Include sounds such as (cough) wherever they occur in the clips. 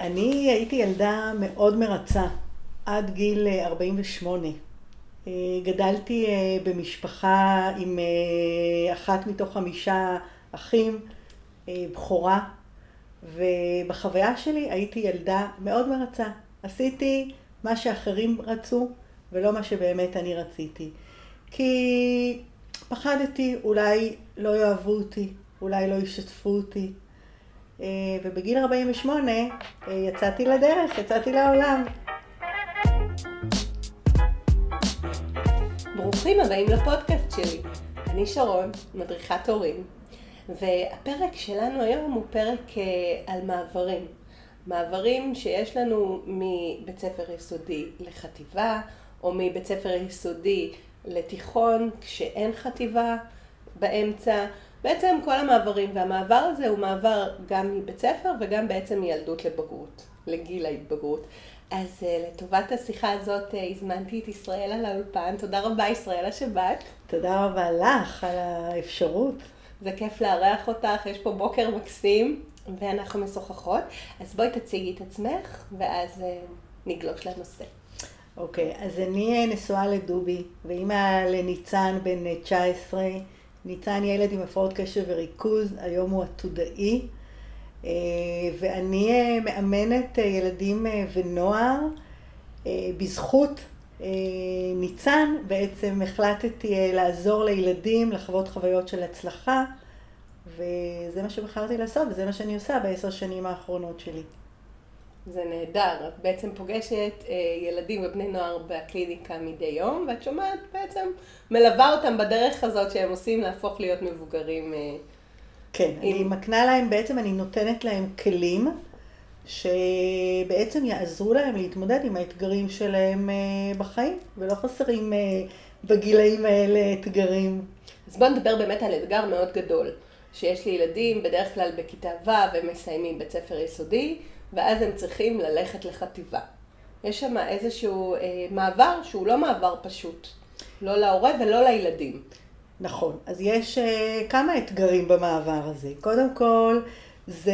אני הייתי ילדה מאוד מרצה, עד גיל 48. אה, אה, גדלתי אה, במשפחה עם אחת מתוך חמישה אחים, בכורה, ובחוויה שלי הייתי ילדה מאוד מרצה. עשיתי מה שאחרים רצו, ולא מה שבאמת אני רציתי. כי פחדתי, אולי לא יאהבו אותי, אולי לא ישתפו אותי. אה, ובגיל 48 אה, יצאתי לדרך, יצאתי לעולם. ברוכים הבאים לפודקאסט שלי. אני שרון, מדריכת הורים, והפרק שלנו היום הוא פרק אה, על מעברים. מעברים שיש לנו מבית ספר יסודי לחטיבה, או מבית ספר יסודי לתיכון, כשאין חטיבה באמצע. בעצם כל המעברים, והמעבר הזה הוא מעבר גם מבית ספר וגם בעצם מילדות לבגרות, לגיל ההתבגרות. אז uh, לטובת השיחה הזאת uh, הזמנתי את ישראל על האולפן. תודה רבה ישראל השבת. תודה רבה לך על האפשרות. זה כיף לארח אותך, יש פה בוקר מקסים ואנחנו משוחחות. אז בואי תציגי את עצמך ואז uh, נגלוש לנושא. אוקיי, okay, אז אני נשואה לדובי ואימא לניצן בן 19. ניצן ילד עם הפרעות קשב וריכוז, היום הוא עתודאי, אה, ואני אה, מאמנת אה, ילדים ונוער. בזכות ניצן בעצם החלטתי לעזור לילדים לחוות חוויות של הצלחה, וזה מה שבחרתי לעשות, וזה מה שאני עושה בעשר שנים האחרונות שלי. זה נהדר, את בעצם פוגשת אה, ילדים ובני נוער בקליניקה מדי יום, ואת שומעת בעצם, מלווה אותם בדרך הזאת שהם עושים להפוך להיות מבוגרים. אה, כן, עם... אני מקנה להם, בעצם אני נותנת להם כלים שבעצם יעזרו להם להתמודד עם האתגרים שלהם אה, בחיים, ולא חסרים אה, בגילאים האלה אתגרים. אז בואו נדבר באמת על אתגר מאוד גדול, שיש לי ילדים בדרך כלל בכיתה ו' ומסיימים בית ספר יסודי. ואז הם צריכים ללכת לחטיבה. יש שם איזשהו אה, מעבר שהוא לא מעבר פשוט, לא להורה ולא לילדים. נכון, אז יש אה, כמה אתגרים במעבר הזה. קודם כל, זה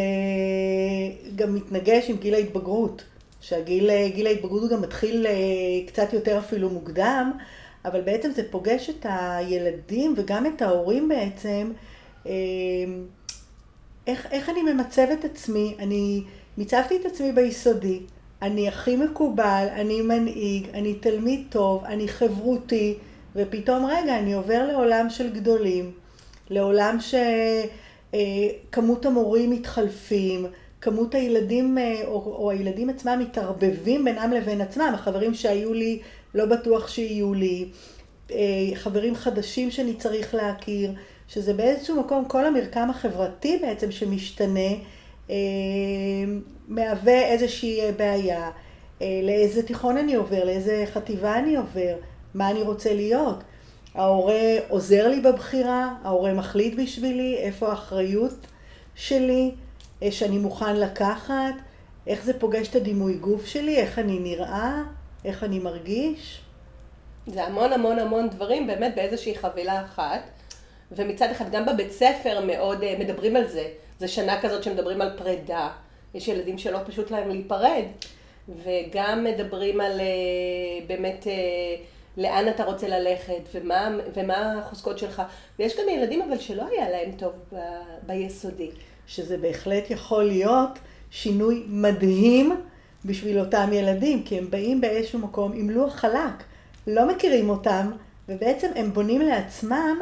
גם מתנגש עם גיל ההתבגרות, שהגיל אה, ההתבגרות הוא גם מתחיל אה, קצת יותר אפילו מוקדם, אבל בעצם זה פוגש את הילדים וגם את ההורים בעצם. אה, איך, איך אני ממצב את עצמי, אני מיצבתי את עצמי ביסודי, אני הכי מקובל, אני מנהיג, אני תלמיד טוב, אני חברותי, ופתאום רגע, אני עובר לעולם של גדולים, לעולם שכמות אה, המורים מתחלפים, כמות הילדים אה, או, או הילדים עצמם מתערבבים בינם לבין עצמם, החברים שהיו לי לא בטוח שיהיו לי, אה, חברים חדשים שאני צריך להכיר, שזה באיזשהו מקום כל המרקם החברתי בעצם שמשתנה. אה, מהווה איזושהי בעיה. אה, לאיזה תיכון אני עובר, לאיזה חטיבה אני עובר, מה אני רוצה להיות. ההורה עוזר לי בבחירה, ההורה מחליט בשבילי איפה האחריות שלי, אה, שאני מוכן לקחת, איך זה פוגש את הדימוי גוף שלי, איך אני נראה, איך אני מרגיש. זה המון המון המון דברים באמת באיזושהי חבילה אחת. ומצד אחד גם בבית ספר מאוד מדברים על זה. זה שנה כזאת שמדברים על פרידה. יש ילדים שלא פשוט להם להיפרד. וגם מדברים על אה, באמת אה, לאן אתה רוצה ללכת ומה, ומה החוזקות שלך. ויש גם ילדים אבל שלא היה להם טוב ב, ביסודי. שזה בהחלט יכול להיות שינוי מדהים בשביל אותם ילדים, כי הם באים באיזשהו מקום עם לוח חלק, לא מכירים אותם, ובעצם הם בונים לעצמם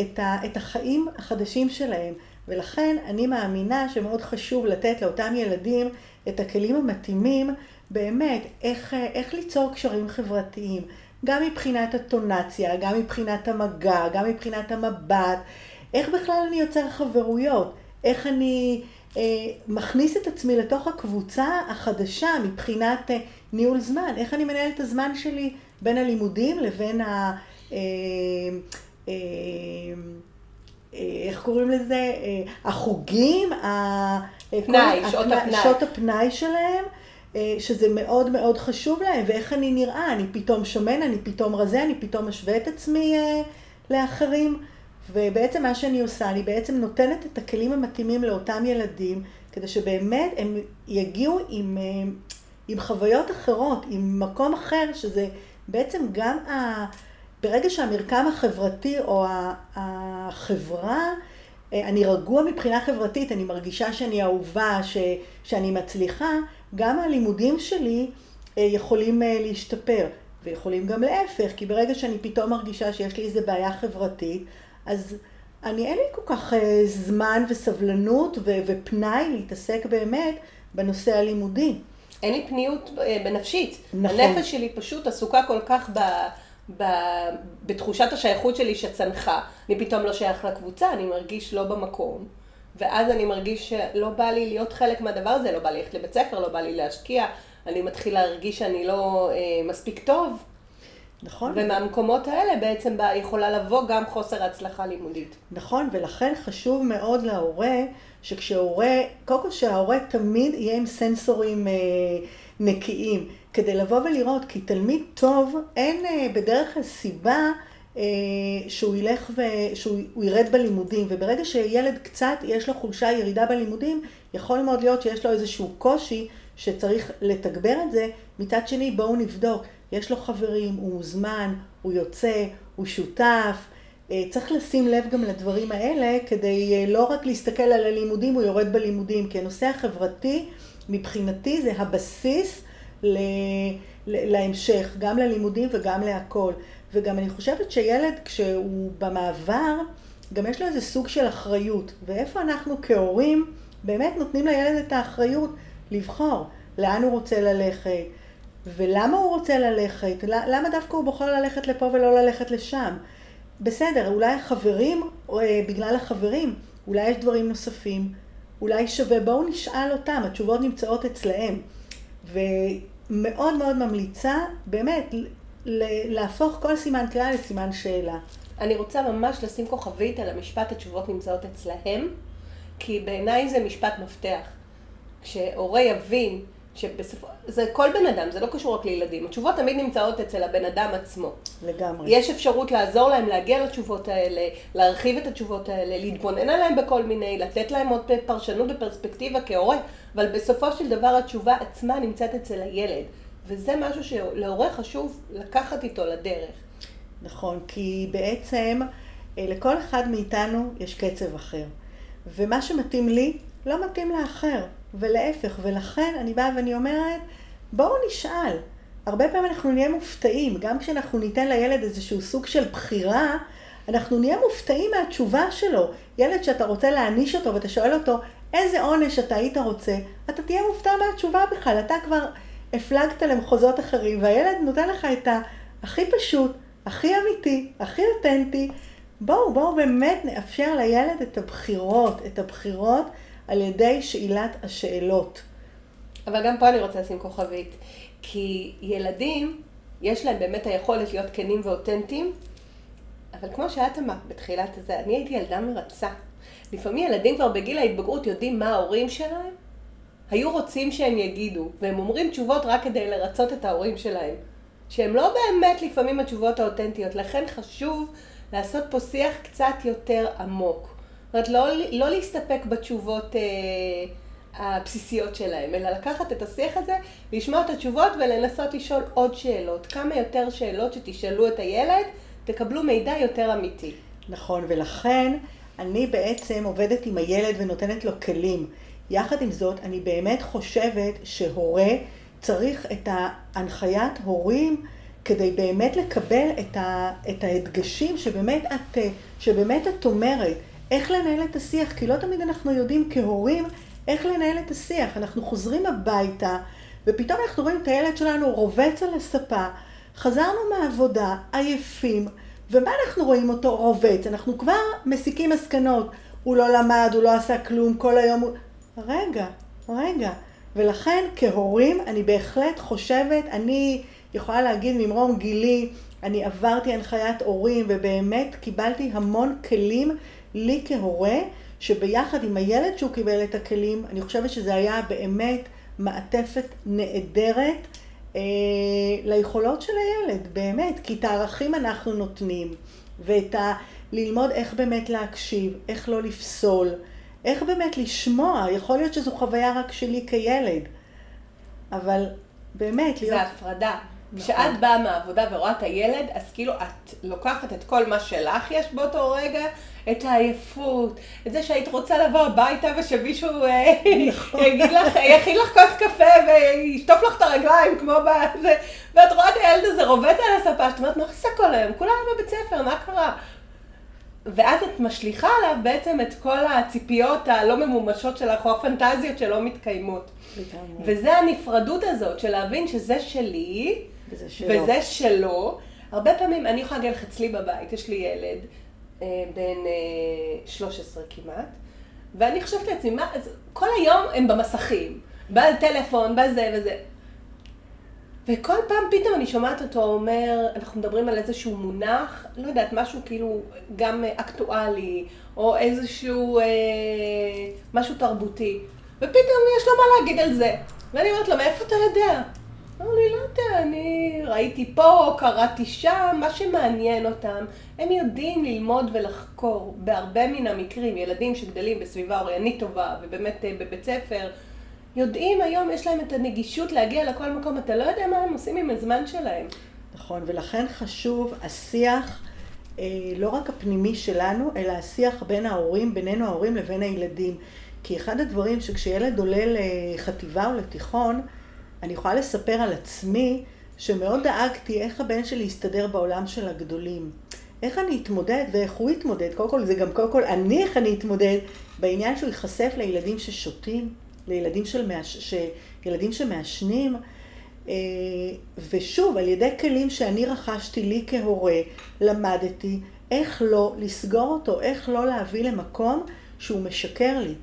את, ה, את החיים החדשים שלהם. ולכן אני מאמינה שמאוד חשוב לתת לאותם ילדים את הכלים המתאימים באמת, איך, איך ליצור קשרים חברתיים, גם מבחינת הטונציה, גם מבחינת המגע, גם מבחינת המבט, איך בכלל אני יוצר חברויות, איך אני אה, מכניס את עצמי לתוך הקבוצה החדשה מבחינת אה, ניהול זמן, איך אני מנהל את הזמן שלי בין הלימודים לבין ה... אה, אה, איך קוראים לזה? אה, החוגים, פנאי, שעות הפנאי. שעות הפנאי שלהם. אה, שזה מאוד מאוד חשוב להם, ואיך אני נראה, אני פתאום שמן, אני פתאום רזה, אני פתאום משווה את עצמי לאחרים, ובעצם מה שאני עושה, אני בעצם נותנת את הכלים המתאימים לאותם ילדים, כדי שבאמת הם יגיעו עם, אה, עם חוויות אחרות, עם מקום אחר, שזה בעצם גם ה... ברגע שהמרקם החברתי או החברה, אה, אני רגוע מבחינה חברתית, אני מרגישה שאני אהובה, ש, שאני מצליחה, גם הלימודים שלי אה, יכולים להשתפר. ויכולים גם להפך, כי ברגע שאני פתאום מרגישה שיש לי איזה בעיה חברתית, אז אני אין לי כל כך אה, זמן וסבלנות ו- ופנאי להתעסק באמת בנושא הלימודי. אין לי פניות אה, בנפשית. נכון. הנפש שלי פשוט עסוקה כל כך ב... ב... בתחושת השייכות שלי שצנחה. אני פתאום לא שייך לקבוצה, אני מרגיש לא במקום. ואז אני מרגיש שלא בא לי להיות חלק מהדבר הזה, לא בא לי ללכת לבית ספר, לא בא לי להשקיע, אני מתחיל להרגיש שאני לא אה, מספיק טוב. נכון. ומהמקומות האלה בעצם יכולה לבוא גם חוסר הצלחה לימודית. נכון, ולכן חשוב מאוד להורה, שכשהורה, קודם כל שההורה תמיד יהיה עם סנסורים אה, נקיים, כדי לבוא ולראות, כי תלמיד טוב, אין אה, בדרך כלל סיבה אה, שהוא ילך ושהוא ירד בלימודים, וברגע שילד קצת יש לו חולשה, ירידה בלימודים, יכול מאוד להיות שיש לו איזשהו קושי שצריך לתגבר את זה. מצד שני, בואו נבדוק. יש לו חברים, הוא מוזמן, הוא יוצא, הוא שותף. אה, צריך לשים לב גם לדברים האלה, כדי לא רק להסתכל על הלימודים, הוא יורד בלימודים, כי הנושא החברתי, מבחינתי, זה הבסיס ל... להמשך, גם ללימודים וגם להכל. וגם אני חושבת שילד, כשהוא במעבר, גם יש לו איזה סוג של אחריות. ואיפה אנחנו כהורים באמת נותנים לילד את האחריות לבחור לאן הוא רוצה ללכת, ולמה הוא רוצה ללכת, למה דווקא הוא בוחר ללכת לפה ולא ללכת לשם. בסדר, אולי החברים, או, אה, בגלל החברים, אולי יש דברים נוספים, אולי שווה, בואו נשאל אותם, התשובות נמצאות אצלהם. ומאוד מאוד ממליצה, באמת, להפוך כל סימן קריאה לסימן שאלה. אני רוצה ממש לשים כוכבית על המשפט התשובות נמצאות אצלהם, כי בעיניי זה משפט מפתח. כשהורה יבין שבסופו, זה כל בן אדם, זה לא קשור רק לילדים. התשובות תמיד נמצאות אצל הבן אדם עצמו. לגמרי. יש אפשרות לעזור להם להגיע לתשובות האלה, להרחיב את התשובות האלה, להתבונן עליהם בכל מיני, לתת להם עוד פרשנות ופרספקטיבה כהורה, אבל בסופו של דבר התשובה עצמה נמצאת אצל הילד. וזה משהו שלהורה חשוב לקחת איתו לדרך. נכון, כי בעצם אה, לכל אחד מאיתנו יש קצב אחר. ומה שמתאים לי, לא מתאים לאחר. ולהפך, ולכן אני באה ואני אומרת, בואו נשאל. הרבה פעמים אנחנו נהיה מופתעים, גם כשאנחנו ניתן לילד איזשהו סוג של בחירה, אנחנו נהיה מופתעים מהתשובה שלו. ילד שאתה רוצה להעניש אותו ואתה שואל אותו, איזה עונש אתה היית רוצה, אתה תהיה מופתע מהתשובה בכלל, אתה כבר הפלגת למחוזות אחרים, והילד נותן לך את הכי פשוט, הכי אמיתי, הכי אותנטי. בואו, בואו באמת נאפשר לילד את הבחירות, את הבחירות על ידי שאלת השאלות. אבל גם פה אני רוצה לשים כוכבית, כי ילדים, יש להם באמת היכולת להיות כנים ואותנטיים, אבל כמו שאת אמרת בתחילת הזה, אני הייתי ילדה מרצה. לפעמים ילדים כבר בגיל ההתבגרות יודעים מה ההורים שלהם היו רוצים שהם יגידו, והם אומרים תשובות רק כדי לרצות את ההורים שלהם. שהם לא באמת לפעמים התשובות האותנטיות, לכן חשוב לעשות פה שיח קצת יותר עמוק. אומרת, לא, לא להסתפק בתשובות אה, הבסיסיות שלהם, אלא לקחת את השיח הזה, לשמוע את התשובות ולנסות לשאול עוד שאלות. כמה יותר שאלות שתשאלו את הילד, תקבלו מידע יותר אמיתי. נכון, ולכן אני בעצם עובדת עם הילד ונותנת לו כלים. יחד עם זאת, אני באמת חושבת שהורה צריך את ההנחיית הורים כדי באמת לקבל את, ה, את ההדגשים שבאמת את, שבאמת את אומרת. איך לנהל את השיח, כי לא תמיד אנחנו יודעים כהורים איך לנהל את השיח. אנחנו חוזרים הביתה, ופתאום אנחנו רואים את הילד שלנו רובץ על הספה, חזרנו מהעבודה, עייפים, ומה אנחנו רואים אותו רובץ? אנחנו כבר מסיקים מסקנות. הוא לא למד, הוא לא עשה כלום, כל היום הוא... רגע, רגע. ולכן כהורים אני בהחלט חושבת, אני יכולה להגיד ממרום גילי, אני עברתי הנחיית הורים ובאמת קיבלתי המון כלים לי כהורה, שביחד עם הילד שהוא קיבל את הכלים, אני חושבת שזה היה באמת מעטפת נהדרת אה, ליכולות של הילד, באמת, כי את הערכים אנחנו נותנים, ואת ה, ללמוד איך באמת להקשיב, איך לא לפסול, איך באמת לשמוע. יכול להיות שזו חוויה רק שלי כילד, אבל באמת להיות... זה הפרדה. נכון. כשאת באה מהעבודה ורואה את הילד, אז כאילו את לוקחת את כל מה שלך יש באותו רגע, את העייפות, את זה שהיית רוצה לבוא הביתה ושמישהו אה, נכון. יגיד לך, יכין לך כוס קפה וישטוף לך את הרגליים כמו בזה, ואת רואה את הילד הזה רובץ על הספה, שאת אומרת, מה עושה כל היום? כולם בבית ספר, מה קרה? ואז את משליכה עליו בעצם את כל הציפיות הלא ממומשות שלך, או הפנטזיות שלא מתקיימות. וזה הנפרדות הזאת, של להבין שזה שלי, וזה שלו. וזה שלו. הרבה פעמים, אני יכולה להגיד לך אצלי בבית, יש לי ילד בן אה, 13 כמעט, ואני חושבת לעצמי, מה, אז כל היום הם במסכים, בטלפון, בזה וזה. וכל פעם פתאום אני שומעת אותו אומר, אנחנו מדברים על איזשהו מונח, לא יודעת, משהו כאילו גם אה, אקטואלי, או איזשהו אה, משהו תרבותי, ופתאום יש לו מה להגיד על זה. ואני אומרת לו, מאיפה אתה יודע? אמר לי, לא יודע, אני ראיתי פה, קראתי שם, מה שמעניין אותם, הם יודעים ללמוד ולחקור בהרבה מן המקרים, ילדים שגדלים בסביבה אוריינית טובה, ובאמת אה, בבית ספר, יודעים היום, יש להם את הנגישות להגיע לכל מקום, אתה לא יודע מה הם עושים עם הזמן שלהם. נכון, ולכן חשוב השיח, אה, לא רק הפנימי שלנו, אלא השיח בין ההורים, בינינו ההורים לבין הילדים. כי אחד הדברים שכשילד עולה לחטיבה או לתיכון, אני יכולה לספר על עצמי שמאוד דאגתי איך הבן שלי יסתדר בעולם של הגדולים. איך אני אתמודד ואיך הוא יתמודד. קודם כל, זה גם קודם כל אני איך אני אתמודד בעניין שהוא ייחשף לילדים ששותים, לילדים של מעש... ש... ילדים שמעשנים. אה, ושוב, על ידי כלים שאני רכשתי לי כהורה, למדתי איך לא לסגור אותו, איך לא להביא למקום שהוא משקר לי.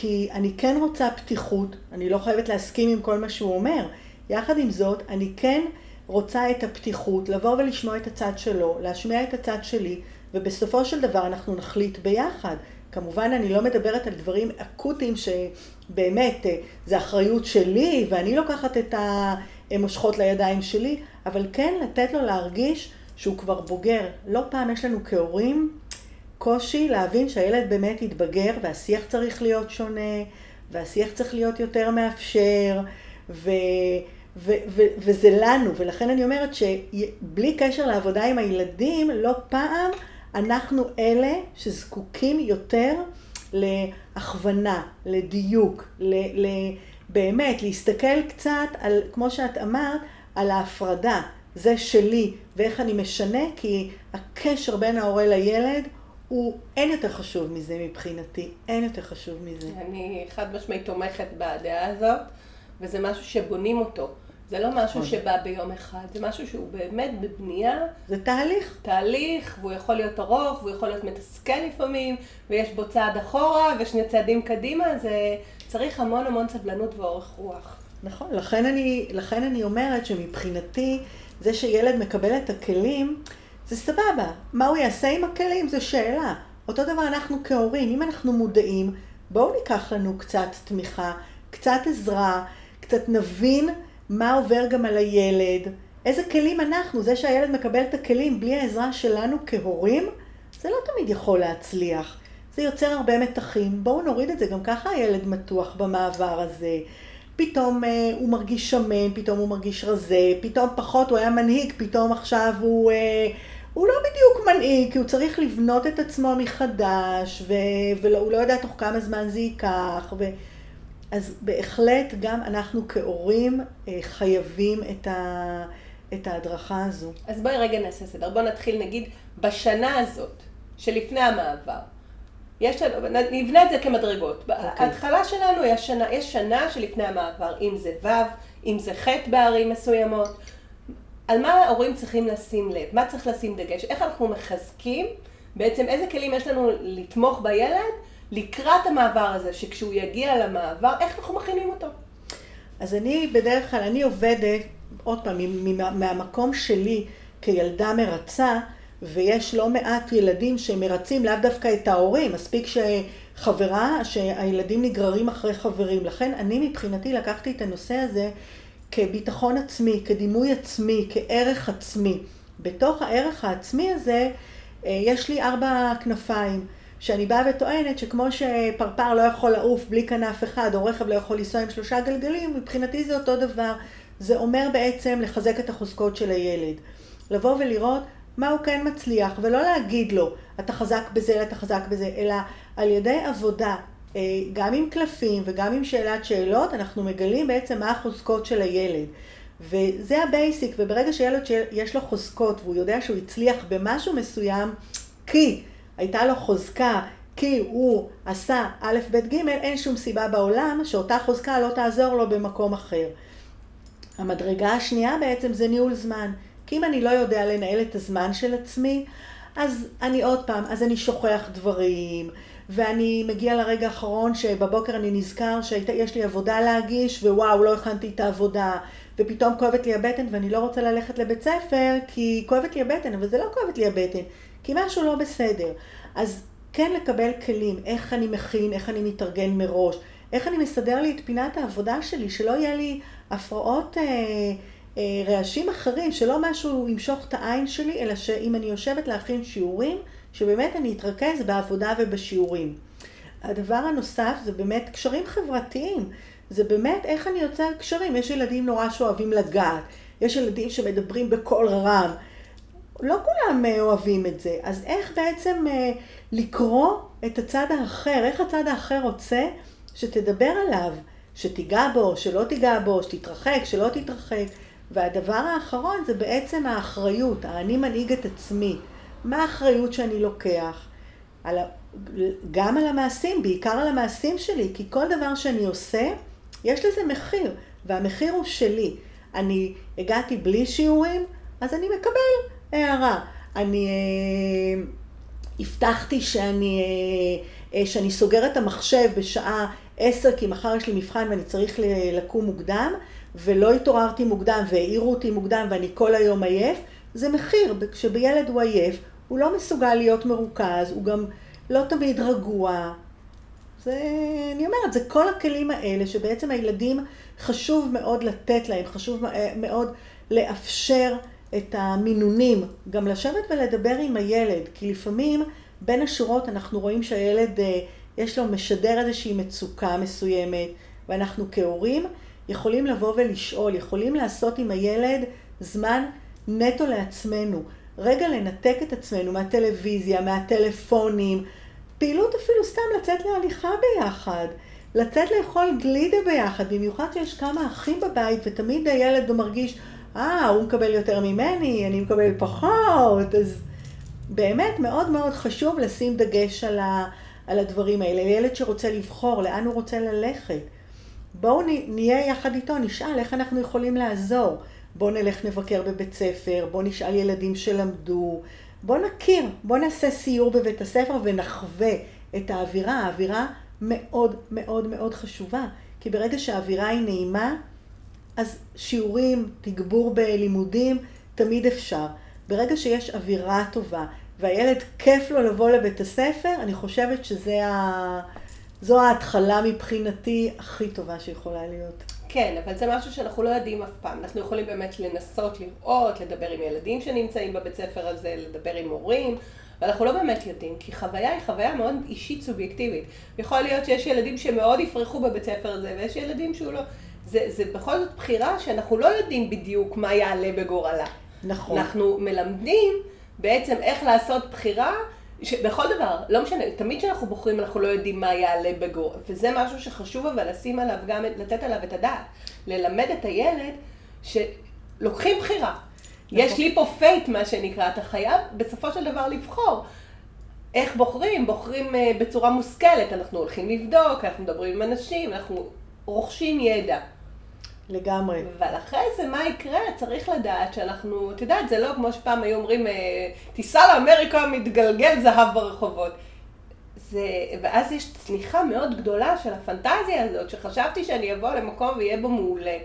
כי אני כן רוצה פתיחות, אני לא חייבת להסכים עם כל מה שהוא אומר. יחד עם זאת, אני כן רוצה את הפתיחות, לבוא ולשמוע את הצד שלו, להשמיע את הצד שלי, ובסופו של דבר אנחנו נחליט ביחד. כמובן, אני לא מדברת על דברים אקוטיים שבאמת אה, זה אחריות שלי, ואני לוקחת את המושכות לידיים שלי, אבל כן לתת לו להרגיש שהוא כבר בוגר. לא פעם יש לנו כהורים קושי להבין שהילד באמת יתבגר, והשיח צריך להיות שונה, והשיח צריך להיות יותר מאפשר, ו... ו- ו- וזה לנו, ולכן אני אומרת שבלי קשר לעבודה עם הילדים, לא פעם אנחנו אלה שזקוקים יותר להכוונה, לדיוק, ל- ל- באמת להסתכל קצת על, כמו שאת אמרת, על ההפרדה, זה שלי ואיך אני משנה, כי הקשר בין ההורה לילד הוא, אין יותר חשוב מזה מבחינתי, אין יותר חשוב מזה. אני חד משמעית תומכת בדעה הזאת, וזה משהו שבונים אותו. זה לא משהו נכון. שבא ביום אחד, זה משהו שהוא באמת בבנייה, זה תהליך. תהליך, והוא יכול להיות ארוך, והוא יכול להיות מתסכל לפעמים, ויש בו צעד אחורה ושני צעדים קדימה, זה צריך המון המון סבלנות ואורך רוח. נכון, לכן אני, לכן אני אומרת שמבחינתי, זה שילד מקבל את הכלים, זה סבבה. מה הוא יעשה עם הכלים זו שאלה. אותו דבר אנחנו כהורים, אם אנחנו מודעים, בואו ניקח לנו קצת תמיכה, קצת עזרה, קצת נבין מה עובר גם על הילד, איזה כלים אנחנו, זה שהילד מקבל את הכלים בלי העזרה שלנו כהורים, זה לא תמיד יכול להצליח. זה יוצר הרבה מתחים. בואו נוריד את זה, גם ככה הילד מתוח במעבר הזה. פתאום אה, הוא מרגיש שמן, פתאום הוא מרגיש רזה, פתאום פחות הוא היה מנהיג, פתאום עכשיו הוא, אה, הוא לא בדיוק מנהיג, כי הוא צריך לבנות את עצמו מחדש, ו, והוא לא יודע תוך כמה זמן זה ייקח. ו... אז בהחלט גם אנחנו כהורים אה, חייבים את, ה, את ההדרכה הזו. אז בואי רגע נעשה סדר. בואי נתחיל נגיד בשנה הזאת, שלפני המעבר. יש לנו, נבנה את זה כמדרגות. אוקיי. ההתחלה שלנו היא השנה, יש שנה שלפני המעבר, אם זה ו', אם זה ח' בערים מסוימות. על מה ההורים צריכים לשים לב? מה צריך לשים דגש? איך אנחנו מחזקים? בעצם איזה כלים יש לנו לתמוך בילד לקראת המעבר הזה, שכשהוא יגיע למעבר, איך אנחנו מכינים אותו? אז אני בדרך כלל, אני עובדת, עוד פעם, מהמקום שלי כילדה מרצה, ויש לא מעט ילדים שמרצים לאו דווקא את ההורים, מספיק שחברה, שהילדים נגררים אחרי חברים. לכן אני מבחינתי לקחתי את הנושא הזה כביטחון עצמי, כדימוי עצמי, כערך עצמי. בתוך הערך העצמי הזה, יש לי ארבע כנפיים. שאני באה וטוענת שכמו שפרפר לא יכול לעוף בלי כנף אחד, או רכב לא יכול לנסוע עם שלושה גלגלים, מבחינתי זה אותו דבר. זה אומר בעצם לחזק את החוזקות של הילד. לבוא ולראות מה הוא כן מצליח, ולא להגיד לו, אתה חזק בזה, אתה חזק בזה, אלא על ידי עבודה, אה, גם עם קלפים וגם עם שאלת שאלות, אנחנו מגלים בעצם מה החוזקות של הילד. וזה ה basic, וברגע שילד שיש לו חוזקות והוא יודע שהוא הצליח במשהו מסוים, כי הייתה לו חוזקה, כי הוא עשה א', ב', ג', אין שום סיבה בעולם שאותה חוזקה לא תעזור לו במקום אחר. המדרגה השנייה בעצם זה ניהול זמן. כי אם אני לא יודע לנהל את הזמן של עצמי, אז אני עוד פעם, אז אני שוכח דברים, ואני מגיע לרגע האחרון שבבוקר אני נזכר שיש לי עבודה להגיש, ווואו, לא הכנתי את העבודה, ופתאום כואבת לי הבטן ואני לא רוצה ללכת לבית ספר, כי כואבת לי הבטן, אבל זה לא כואבת לי הבטן, כי משהו לא בסדר. אז כן לקבל כלים, איך אני מכין, איך אני מתארגן מראש, איך אני מסדר לי את פינת העבודה שלי, שלא יהיה לי הפרעות... אה, אה, רעשים אחרים, שלא משהו ימשוך את העין שלי, אלא שאם אני יושבת להכין שיעורים, שבאמת אני אתרכז בעבודה ובשיעורים. הדבר הנוסף זה באמת קשרים חברתיים. זה באמת איך אני יוצר קשרים. יש ילדים נורא שאוהבים לגעת, יש ילדים שמדברים בקול רם. לא כולם אה, אוהבים את זה. אז איך בעצם אה, לקרוא את הצד האחר, איך הצד האחר רוצה שתדבר עליו, שתיגע בו, שלא תיגע בו, שתתרחק, שלא תתרחק. והדבר האחרון זה בעצם האחריות, האני מנהיג את עצמי. מה האחריות שאני לוקח? על ה... גם על המעשים, בעיקר על המעשים שלי, כי כל דבר שאני עושה, יש לזה מחיר, והמחיר הוא שלי. אני הגעתי בלי שיעורים, אז אני מקבל הערה. אני אה, הבטחתי שאני, אה, אה, שאני סוגר את המחשב בשעה עשר, כי מחר יש לי מבחן ואני צריך לקום מוקדם, ולא התעוררתי מוקדם והעירו אותי מוקדם ואני כל היום עייף, זה מחיר. כשבילד הוא עייף, הוא לא מסוגל להיות מרוכז, הוא גם לא תמיד רגוע. זה, אני אומרת, זה כל הכלים האלה שבעצם הילדים חשוב מאוד לתת להם, חשוב מאוד לאפשר את המינונים, גם לשבת ולדבר עם הילד, כי לפעמים בין השורות אנחנו רואים שהילד אה, יש לו משדר איזושהי מצוקה מסוימת, ואנחנו כהורים יכולים לבוא ולשאול, יכולים לעשות עם הילד זמן נטו לעצמנו. רגע לנתק את עצמנו מהטלוויזיה, מהטלפונים, פעילות אפילו סתם לצאת להליכה ביחד, לצאת לאכול גלידה ביחד, במיוחד שיש כמה אחים בבית ותמיד הילד מרגיש, אה, הוא מקבל יותר ממני, אני מקבל פחות, אז באמת מאוד מאוד חשוב לשים דגש על, ה, על הדברים האלה. ילד שרוצה לבחור, לאן הוא רוצה ללכת. בואו נהיה יחד איתו, נשאל איך אנחנו יכולים לעזור. בואו נלך נבקר בבית ספר, בואו נשאל ילדים שלמדו, בואו נכיר, בואו נעשה סיור בבית הספר ונחווה את האווירה. האווירה מאוד מאוד מאוד חשובה, כי ברגע שהאווירה היא נעימה, אז שיעורים, תגבור בלימודים, תמיד אפשר. ברגע שיש אווירה טובה והילד כיף לו לבוא לבית הספר, אני חושבת שזה ה... ההתחלה מבחינתי הכי טובה שיכולה להיות. כן, אבל זה משהו שאנחנו לא יודעים אף פעם. אנחנו יכולים באמת לנסות לראות, לדבר עם ילדים שנמצאים בבית ספר הזה, לדבר עם מורים, ואנחנו לא באמת יודעים, כי חוויה היא חוויה מאוד אישית סובייקטיבית. יכול להיות שיש ילדים שמאוד יפרחו בבית ספר הזה, ויש ילדים שהוא לא... זה, זה בכל זאת בחירה שאנחנו לא יודעים בדיוק מה יעלה בגורלה. נכון. אנחנו מלמדים בעצם איך לעשות בחירה בכל דבר, לא משנה, תמיד כשאנחנו בוחרים אנחנו לא יודעים מה יעלה בגור, וזה משהו שחשוב אבל לשים עליו גם, לתת עליו את הדעת. ללמד את הילד שלוקחים בחירה. נכון. יש לי פה פייט, מה שנקרא, אתה חייב בסופו של דבר לבחור. איך בוחרים? בוחרים uh, בצורה מושכלת, אנחנו הולכים לבדוק, אנחנו מדברים עם אנשים, אנחנו רוכשים ידע. לגמרי. אבל אחרי זה, מה יקרה? צריך לדעת שאנחנו, את יודעת, זה לא כמו שפעם היו אומרים, אה, תיסע לאמריקה, מתגלגל זהב ברחובות. זה, ואז יש צניחה מאוד גדולה של הפנטזיה הזאת, שחשבתי שאני אבוא למקום ויהיה בו מעולה.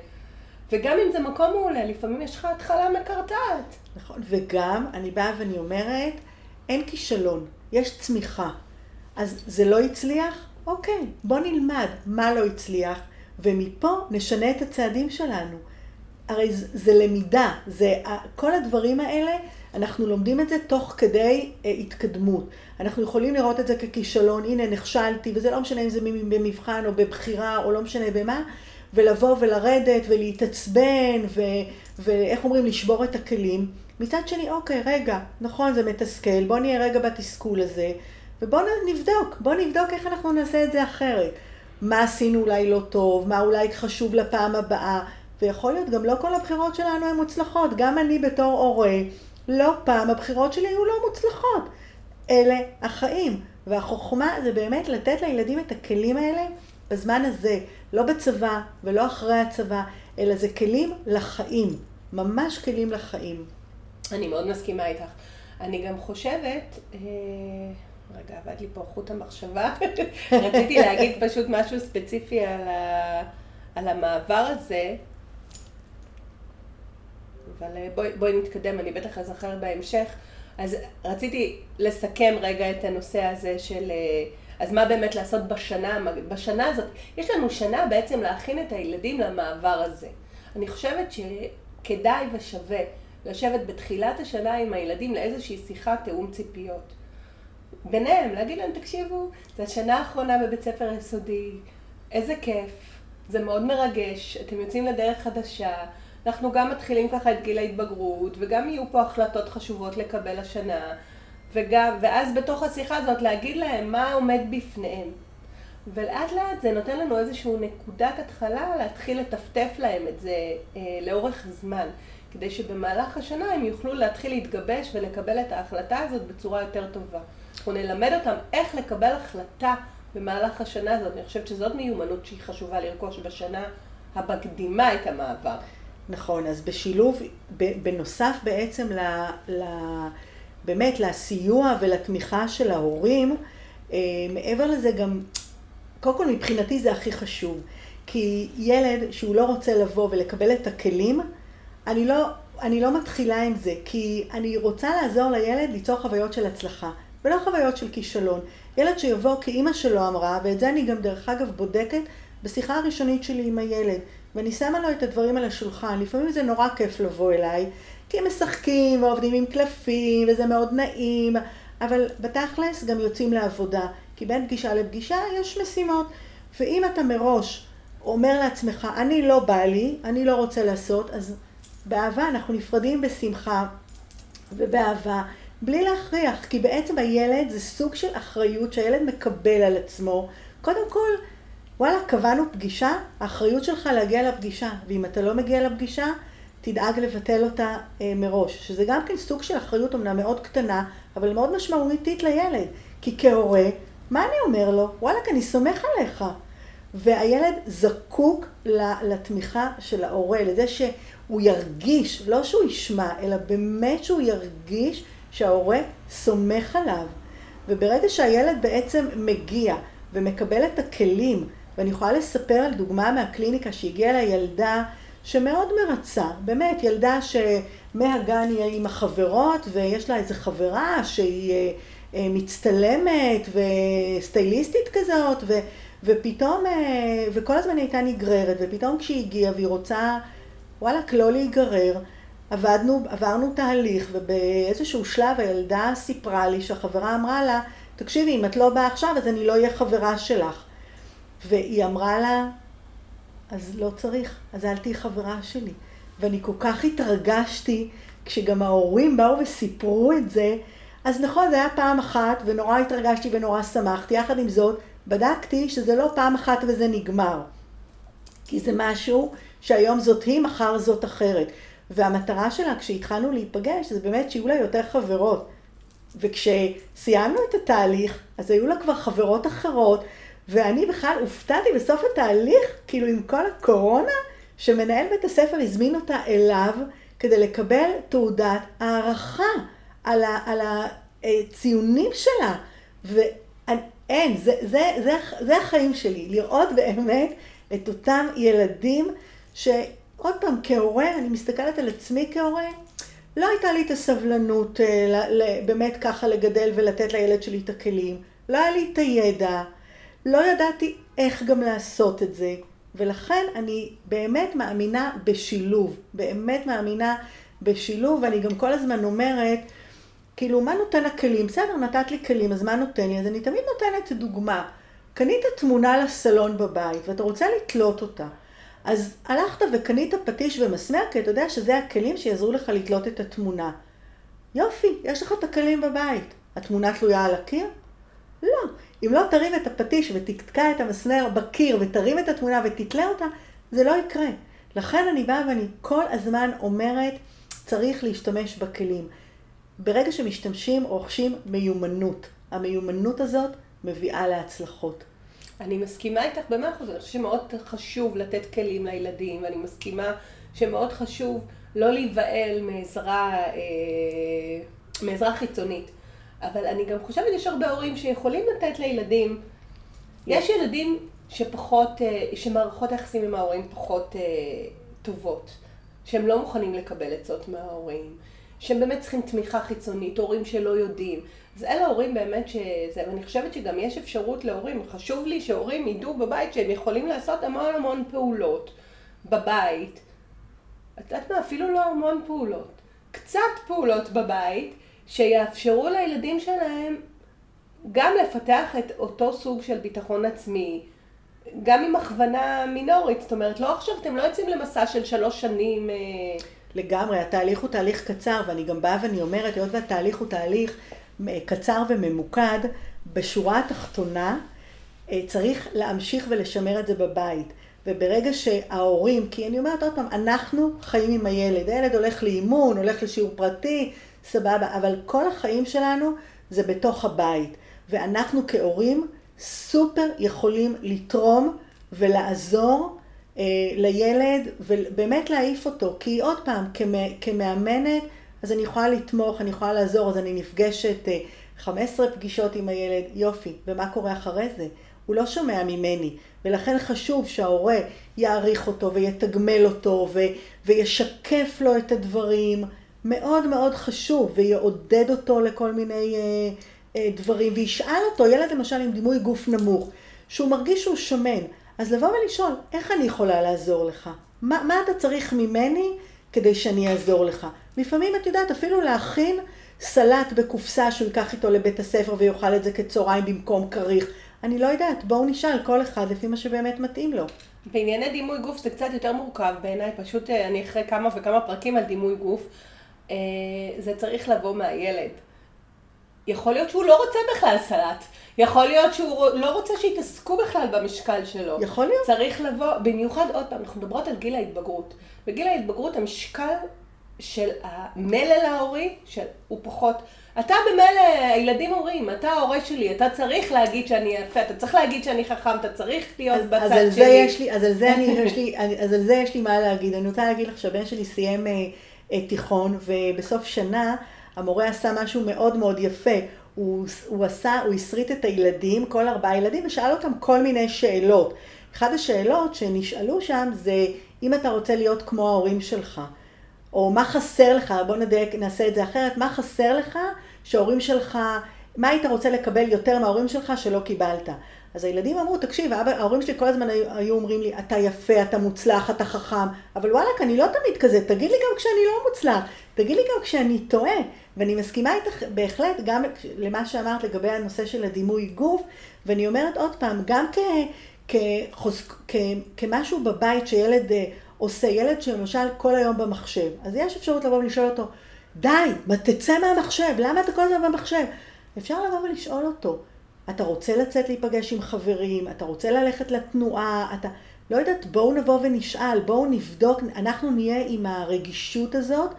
וגם אם זה מקום מעולה, לפעמים יש לך התחלה מקרטעת. נכון, וגם, אני באה ואני אומרת, אין כישלון, יש צמיחה. אז זה לא הצליח? אוקיי, בוא נלמד מה לא הצליח, ומפה נשנה את הצעדים שלנו. הרי זה, זה למידה, זה, כל הדברים האלה, אנחנו לומדים את זה תוך כדי אה, התקדמות. אנחנו יכולים לראות את זה ככישלון, הנה נכשלתי, וזה לא משנה אם זה במבחן או בבחירה או לא משנה במה, ולבוא ולרדת ולהתעצבן, ו, ואיך אומרים, לשבור את הכלים. מצד שני, אוקיי, רגע, נכון, זה מתסכל, בוא נהיה רגע בתסכול הזה, ובואו נבדוק, בואו נבדוק איך אנחנו נעשה את זה אחרת. מה עשינו אולי לא טוב, מה אולי חשוב לפעם הבאה, ויכול להיות גם לא כל הבחירות שלנו הן מוצלחות. גם אני בתור הורה, לא פעם הבחירות שלי היו לא מוצלחות. אלה החיים. והחוכמה זה באמת לתת לילדים את הכלים האלה בזמן הזה, לא בצבא ולא אחרי הצבא, אלא זה כלים לחיים, ממש כלים לחיים. אני מאוד מסכימה איתך. אני גם חושבת, אה, רגע, עבד לי פה חוט המחשבה, (laughs) רציתי להגיד פשוט משהו ספציפי על, ה, על המעבר הזה, אבל אה, בואי, בואי נתקדם, אני בטח אזכר בהמשך. אז רציתי לסכם רגע את הנושא הזה של, אה, אז מה באמת לעשות בשנה, בשנה הזאת, יש לנו שנה בעצם להכין את הילדים למעבר הזה. אני חושבת שכדאי ושווה לשבת בתחילת השנה עם הילדים לאיזושהי שיחת תיאום ציפיות. ביניהם, להגיד להם, תקשיבו, זו השנה האחרונה בבית ספר יסודי, איזה כיף, זה מאוד מרגש, אתם יוצאים לדרך חדשה, אנחנו גם מתחילים ככה את גיל ההתבגרות, וגם יהיו פה החלטות חשובות לקבל השנה, וגם, ואז בתוך השיחה הזאת להגיד להם מה עומד בפניהם. ולאט לאט זה נותן לנו איזושהי נקודת התחלה להתחיל לטפטף להם את זה אה, לאורך זמן, כדי שבמהלך השנה הם יוכלו להתחיל להתגבש ולקבל את ההחלטה הזאת בצורה יותר טובה. אנחנו נלמד אותם איך לקבל החלטה במהלך השנה הזאת. אני חושבת שזאת מיומנות שהיא חשובה לרכוש בשנה המקדימה את המעבר. נכון, אז בשילוב, בנוסף בעצם ל, ל, באמת לסיוע ולתמיכה של ההורים, אה, מעבר לזה גם, קודם כל מבחינתי זה הכי חשוב, כי ילד שהוא לא רוצה לבוא ולקבל את הכלים, אני לא, אני לא מתחילה עם זה, כי אני רוצה לעזור לילד ליצור חוויות של הצלחה, ולא חוויות של כישלון. ילד שיבוא כי אימא שלו אמרה, ואת זה אני גם דרך אגב בודקת בשיחה הראשונית שלי עם הילד, ואני שמה לו את הדברים על השולחן. לפעמים זה נורא כיף לבוא אליי, כי הם משחקים ועובדים עם קלפים, וזה מאוד נעים, אבל בתכלס גם יוצאים לעבודה, כי בין פגישה לפגישה יש משימות. ואם אתה מראש אומר לעצמך, אני לא בא לי, אני לא רוצה לעשות, אז באהבה אנחנו נפרדים בשמחה ובאהבה, בלי להכריח, כי בעצם הילד זה סוג של אחריות שהילד מקבל על עצמו. קודם כל, וואלה, קבענו פגישה, האחריות שלך להגיע לפגישה, ואם אתה לא מגיע לפגישה, תדאג לבטל אותה אה, מראש. שזה גם כן סוג של אחריות אמנם מאוד קטנה, אבל מאוד משמעותית לילד. כי כהורה, מה אני אומר לו? וואלה, אני סומך עליך. והילד זקוק לתמיכה של ההורה, לזה שהוא ירגיש, לא שהוא ישמע, אלא באמת שהוא ירגיש שההורה סומך עליו. וברגע שהילד בעצם מגיע ומקבל את הכלים, ואני יכולה לספר על דוגמה מהקליניקה שהגיעה לילדה שמאוד מרצה, באמת, ילדה שמהגן היא עם החברות ויש לה איזה חברה שהיא אה, אה, מצטלמת וסטייליסטית כזאת, ו, ופתאום, אה, וכל הזמן הייתה נגררת, ופתאום כשהיא הגיעה והיא רוצה, וואלכ, לא להיגרר, עבדנו, עברנו תהליך, ובאיזשהו שלב הילדה סיפרה לי שהחברה אמרה לה, תקשיבי, אם את לא באה עכשיו, אז אני לא אהיה חברה שלך. והיא אמרה לה, אז לא צריך, אז אל תהיי חברה שלי. ואני כל כך התרגשתי כשגם ההורים באו וסיפרו את זה. אז נכון, זה היה פעם אחת, ונורא התרגשתי ונורא שמחתי. יחד עם זאת, בדקתי שזה לא פעם אחת וזה נגמר. כי זה משהו שהיום זאת היא, מחר זאת אחרת. והמטרה שלה, כשהתחלנו להיפגש, זה באמת שיהיו לה יותר חברות. וכשסיימנו את התהליך, אז היו לה כבר חברות אחרות, ואני בכלל הופתעתי בסוף התהליך, כאילו עם כל הקורונה, שמנהל בית הספר הזמין אותה אליו כדי לקבל תעודת הערכה על, ה, על הציונים שלה. ואין, זה, זה, זה, זה החיים שלי, לראות באמת את אותם ילדים שעוד פעם, כהורה, אני מסתכלת על עצמי כהורה, לא הייתה לי את הסבלנות אה, באמת ככה לגדל ולתת לילד שלי את הכלים. לא היה לי את הידע. לא ידעתי איך גם לעשות את זה. ולכן אני באמת מאמינה בשילוב, באמת מאמינה בשילוב, ואני גם כל הזמן אומרת, כאילו, מה נותן הכלים? בסדר, נתת לי כלים, אז מה נותן לי? אז אני תמיד נותנת דוגמה. קנית תמונה לסלון בבית, ואתה רוצה לתלות אותה. אז הלכת וקנית פטיש ומסמר, כי אתה יודע שזה הכלים שיעזרו לך לתלות את התמונה. יופי, יש לך את הכלים בבית. התמונה תלויה על הקיר? לא. אם לא תרים את הפטיש ותתקע את המסמר בקיר ותרים את התמונה ותתלה אותה, זה לא יקרה. לכן אני באה ואני כל הזמן אומרת, צריך להשתמש בכלים. ברגע שמשתמשים, רוכשים מיומנות. המיומנות הזאת מביאה להצלחות. אני מסכימה איתך במאה אחוז, אני חושבת שמאוד חשוב לתת כלים לילדים, ואני מסכימה שמאוד חשוב לא להיבהל מעזרה, אה, מעזרה חיצונית. אבל אני גם חושבת שיש הרבה הורים שיכולים לתת לילדים, יש ילדים שפחות, אה, שמערכות היחסים עם ההורים פחות אה, טובות, שהם לא מוכנים לקבל עצות מההורים, שהם באמת צריכים תמיכה חיצונית, הורים שלא יודעים. אז אלה הורים באמת שזה, ואני חושבת שגם יש אפשרות להורים, חשוב לי שהורים ידעו בבית שהם יכולים לעשות המון המון פעולות בבית. את יודעת מה? אפילו לא המון פעולות. קצת פעולות בבית, שיאפשרו לילדים שלהם גם לפתח את אותו סוג של ביטחון עצמי, גם עם הכוונה מינורית. זאת אומרת, לא עכשיו אתם לא יוצאים למסע של שלוש שנים. לגמרי, התהליך הוא תהליך קצר, ואני גם באה ואני אומרת, היות והתהליך הוא תהליך אה, קצר וממוקד, בשורה התחתונה אה, צריך להמשיך ולשמר את זה בבית. וברגע שההורים, כי אני אומרת עוד פעם, אנחנו חיים עם הילד, הילד הולך לאימון, הולך לשיעור פרטי, סבבה, אבל כל החיים שלנו זה בתוך הבית. ואנחנו כהורים סופר יכולים לתרום ולעזור לילד ובאמת להעיף אותו. כי עוד פעם, כמאמנת, אז אני יכולה לתמוך, אני יכולה לעזור, אז אני נפגשת אה, 15 פגישות עם הילד, יופי, ומה קורה אחרי זה? הוא לא שומע ממני, ולכן חשוב שההורה יעריך אותו ויתגמל אותו ו- וישקף לו את הדברים. מאוד מאוד חשוב, ויעודד אותו לכל מיני אה, אה, דברים, וישאל אותו, ילד למשל עם דימוי גוף נמוך, שהוא מרגיש שהוא שמן, אז לבוא ולשאול, איך אני יכולה לעזור לך? מה, מה אתה צריך ממני כדי שאני אעזור לך? לפעמים את יודעת, אפילו להכין סלט בקופסה שהוא ייקח איתו לבית הספר ויאכל את זה כצהריים במקום כריך. אני לא יודעת, בואו נשאל כל אחד לפי מה שבאמת מתאים לו. בענייני דימוי גוף זה קצת יותר מורכב בעיניי, פשוט אה, אני אחרי כמה וכמה פרקים על דימוי גוף. אה, זה צריך לבוא מהילד. יכול להיות שהוא לא רוצה בכלל סלט. יכול להיות שהוא לא רוצה שיתעסקו בכלל במשקל שלו. יכול להיות. צריך לבוא, במיוחד עוד פעם, אנחנו מדברות על גיל ההתבגרות. בגיל ההתבגרות המשקל של המלל ההורי, הוא פחות... אתה במילא, הילדים הורים, אתה ההורה שלי, אתה צריך להגיד שאני יפה, אתה צריך להגיד שאני חכם, אתה צריך להיות אז, בצד אז על שלי. זה יש לי, אז על זה אני, יש לי, (laughs) אז על זה יש לי מה להגיד. אני רוצה להגיד לך שהבן שלי סיים... אה, תיכון, ובסוף שנה המורה עשה משהו מאוד מאוד יפה. הוא, הוא עשה, הוא הסריט את הילדים, כל ארבעה ילדים, ושאל אותם כל מיני שאלות. אחת השאלות שנשאלו שם זה, אם אתה רוצה להיות כמו ההורים שלך, או מה חסר לך, בוא נדייק, נעשה את זה אחרת, מה חסר לך שההורים שלך, מה היית רוצה לקבל יותר מההורים שלך שלא קיבלת? אז הילדים אמרו, תקשיב, האבא, ההורים שלי כל הזמן היו, היו אומרים לי, אתה יפה, אתה מוצלח, אתה חכם, אבל וואלכ, אני לא תמיד כזה, תגיד לי גם כשאני לא מוצלח, תגיד לי גם כשאני טועה. ואני מסכימה איתך בהחלט גם למה שאמרת לגבי הנושא של הדימוי גוף, ואני אומרת עוד פעם, גם כ, כחוז, כ, כמשהו בבית שילד אה, עושה, ילד שלמשל כל היום במחשב, אז יש אפשרות לבוא ולשאול אותו, די, תצא מהמחשב, למה אתה כל הזמן במחשב? אפשר לבוא ולשאול אותו. אתה רוצה לצאת להיפגש עם חברים, אתה רוצה ללכת לתנועה, אתה... לא יודעת, בואו נבוא ונשאל, בואו נבדוק, אנחנו נהיה עם הרגישות הזאת,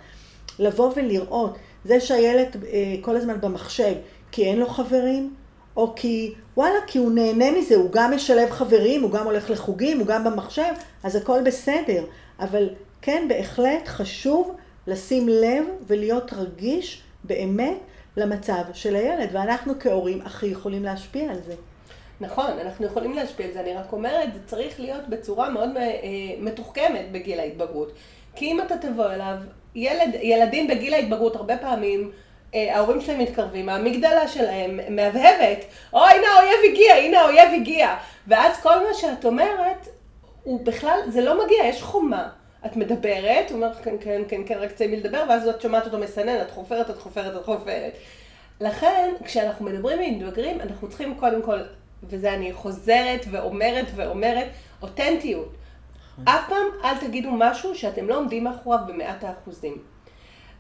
לבוא ולראות. זה שהילד אה, כל הזמן במחשב, כי אין לו חברים, או כי, וואלה, כי הוא נהנה מזה, הוא גם משלב חברים, הוא גם הולך לחוגים, הוא גם במחשב, אז הכל בסדר. אבל כן, בהחלט חשוב לשים לב ולהיות רגיש באמת למצב של הילד, ואנחנו כהורים הכי יכולים להשפיע על זה. נכון, אנחנו יכולים להשפיע על זה, אני רק אומרת, זה צריך להיות בצורה מאוד אה, מתוחכמת בגיל ההתבגרות. כי אם אתה תבוא אליו, ילד, ילדים בגיל ההתבגרות הרבה פעמים, אה, ההורים שלהם מתקרבים, המגדלה שלהם מהבהבת, או הנה האויב הגיע, הנה האויב הגיע. ואז כל מה שאת אומרת, הוא בכלל, זה לא מגיע, יש חומה. את מדברת, הוא אומר כן, כן, כן, כן, רק תסיימי לדבר, ואז את שומעת אותו מסנן, את חופרת, את חופרת, את חופרת. לכן, כשאנחנו מדברים עם מתבגרים, אנחנו צריכים קודם כל, וזה אני חוזרת ואומרת ואומרת, אותנטיות. אף פעם אל תגידו משהו שאתם לא עומדים מאחוריו במאת האחוזים.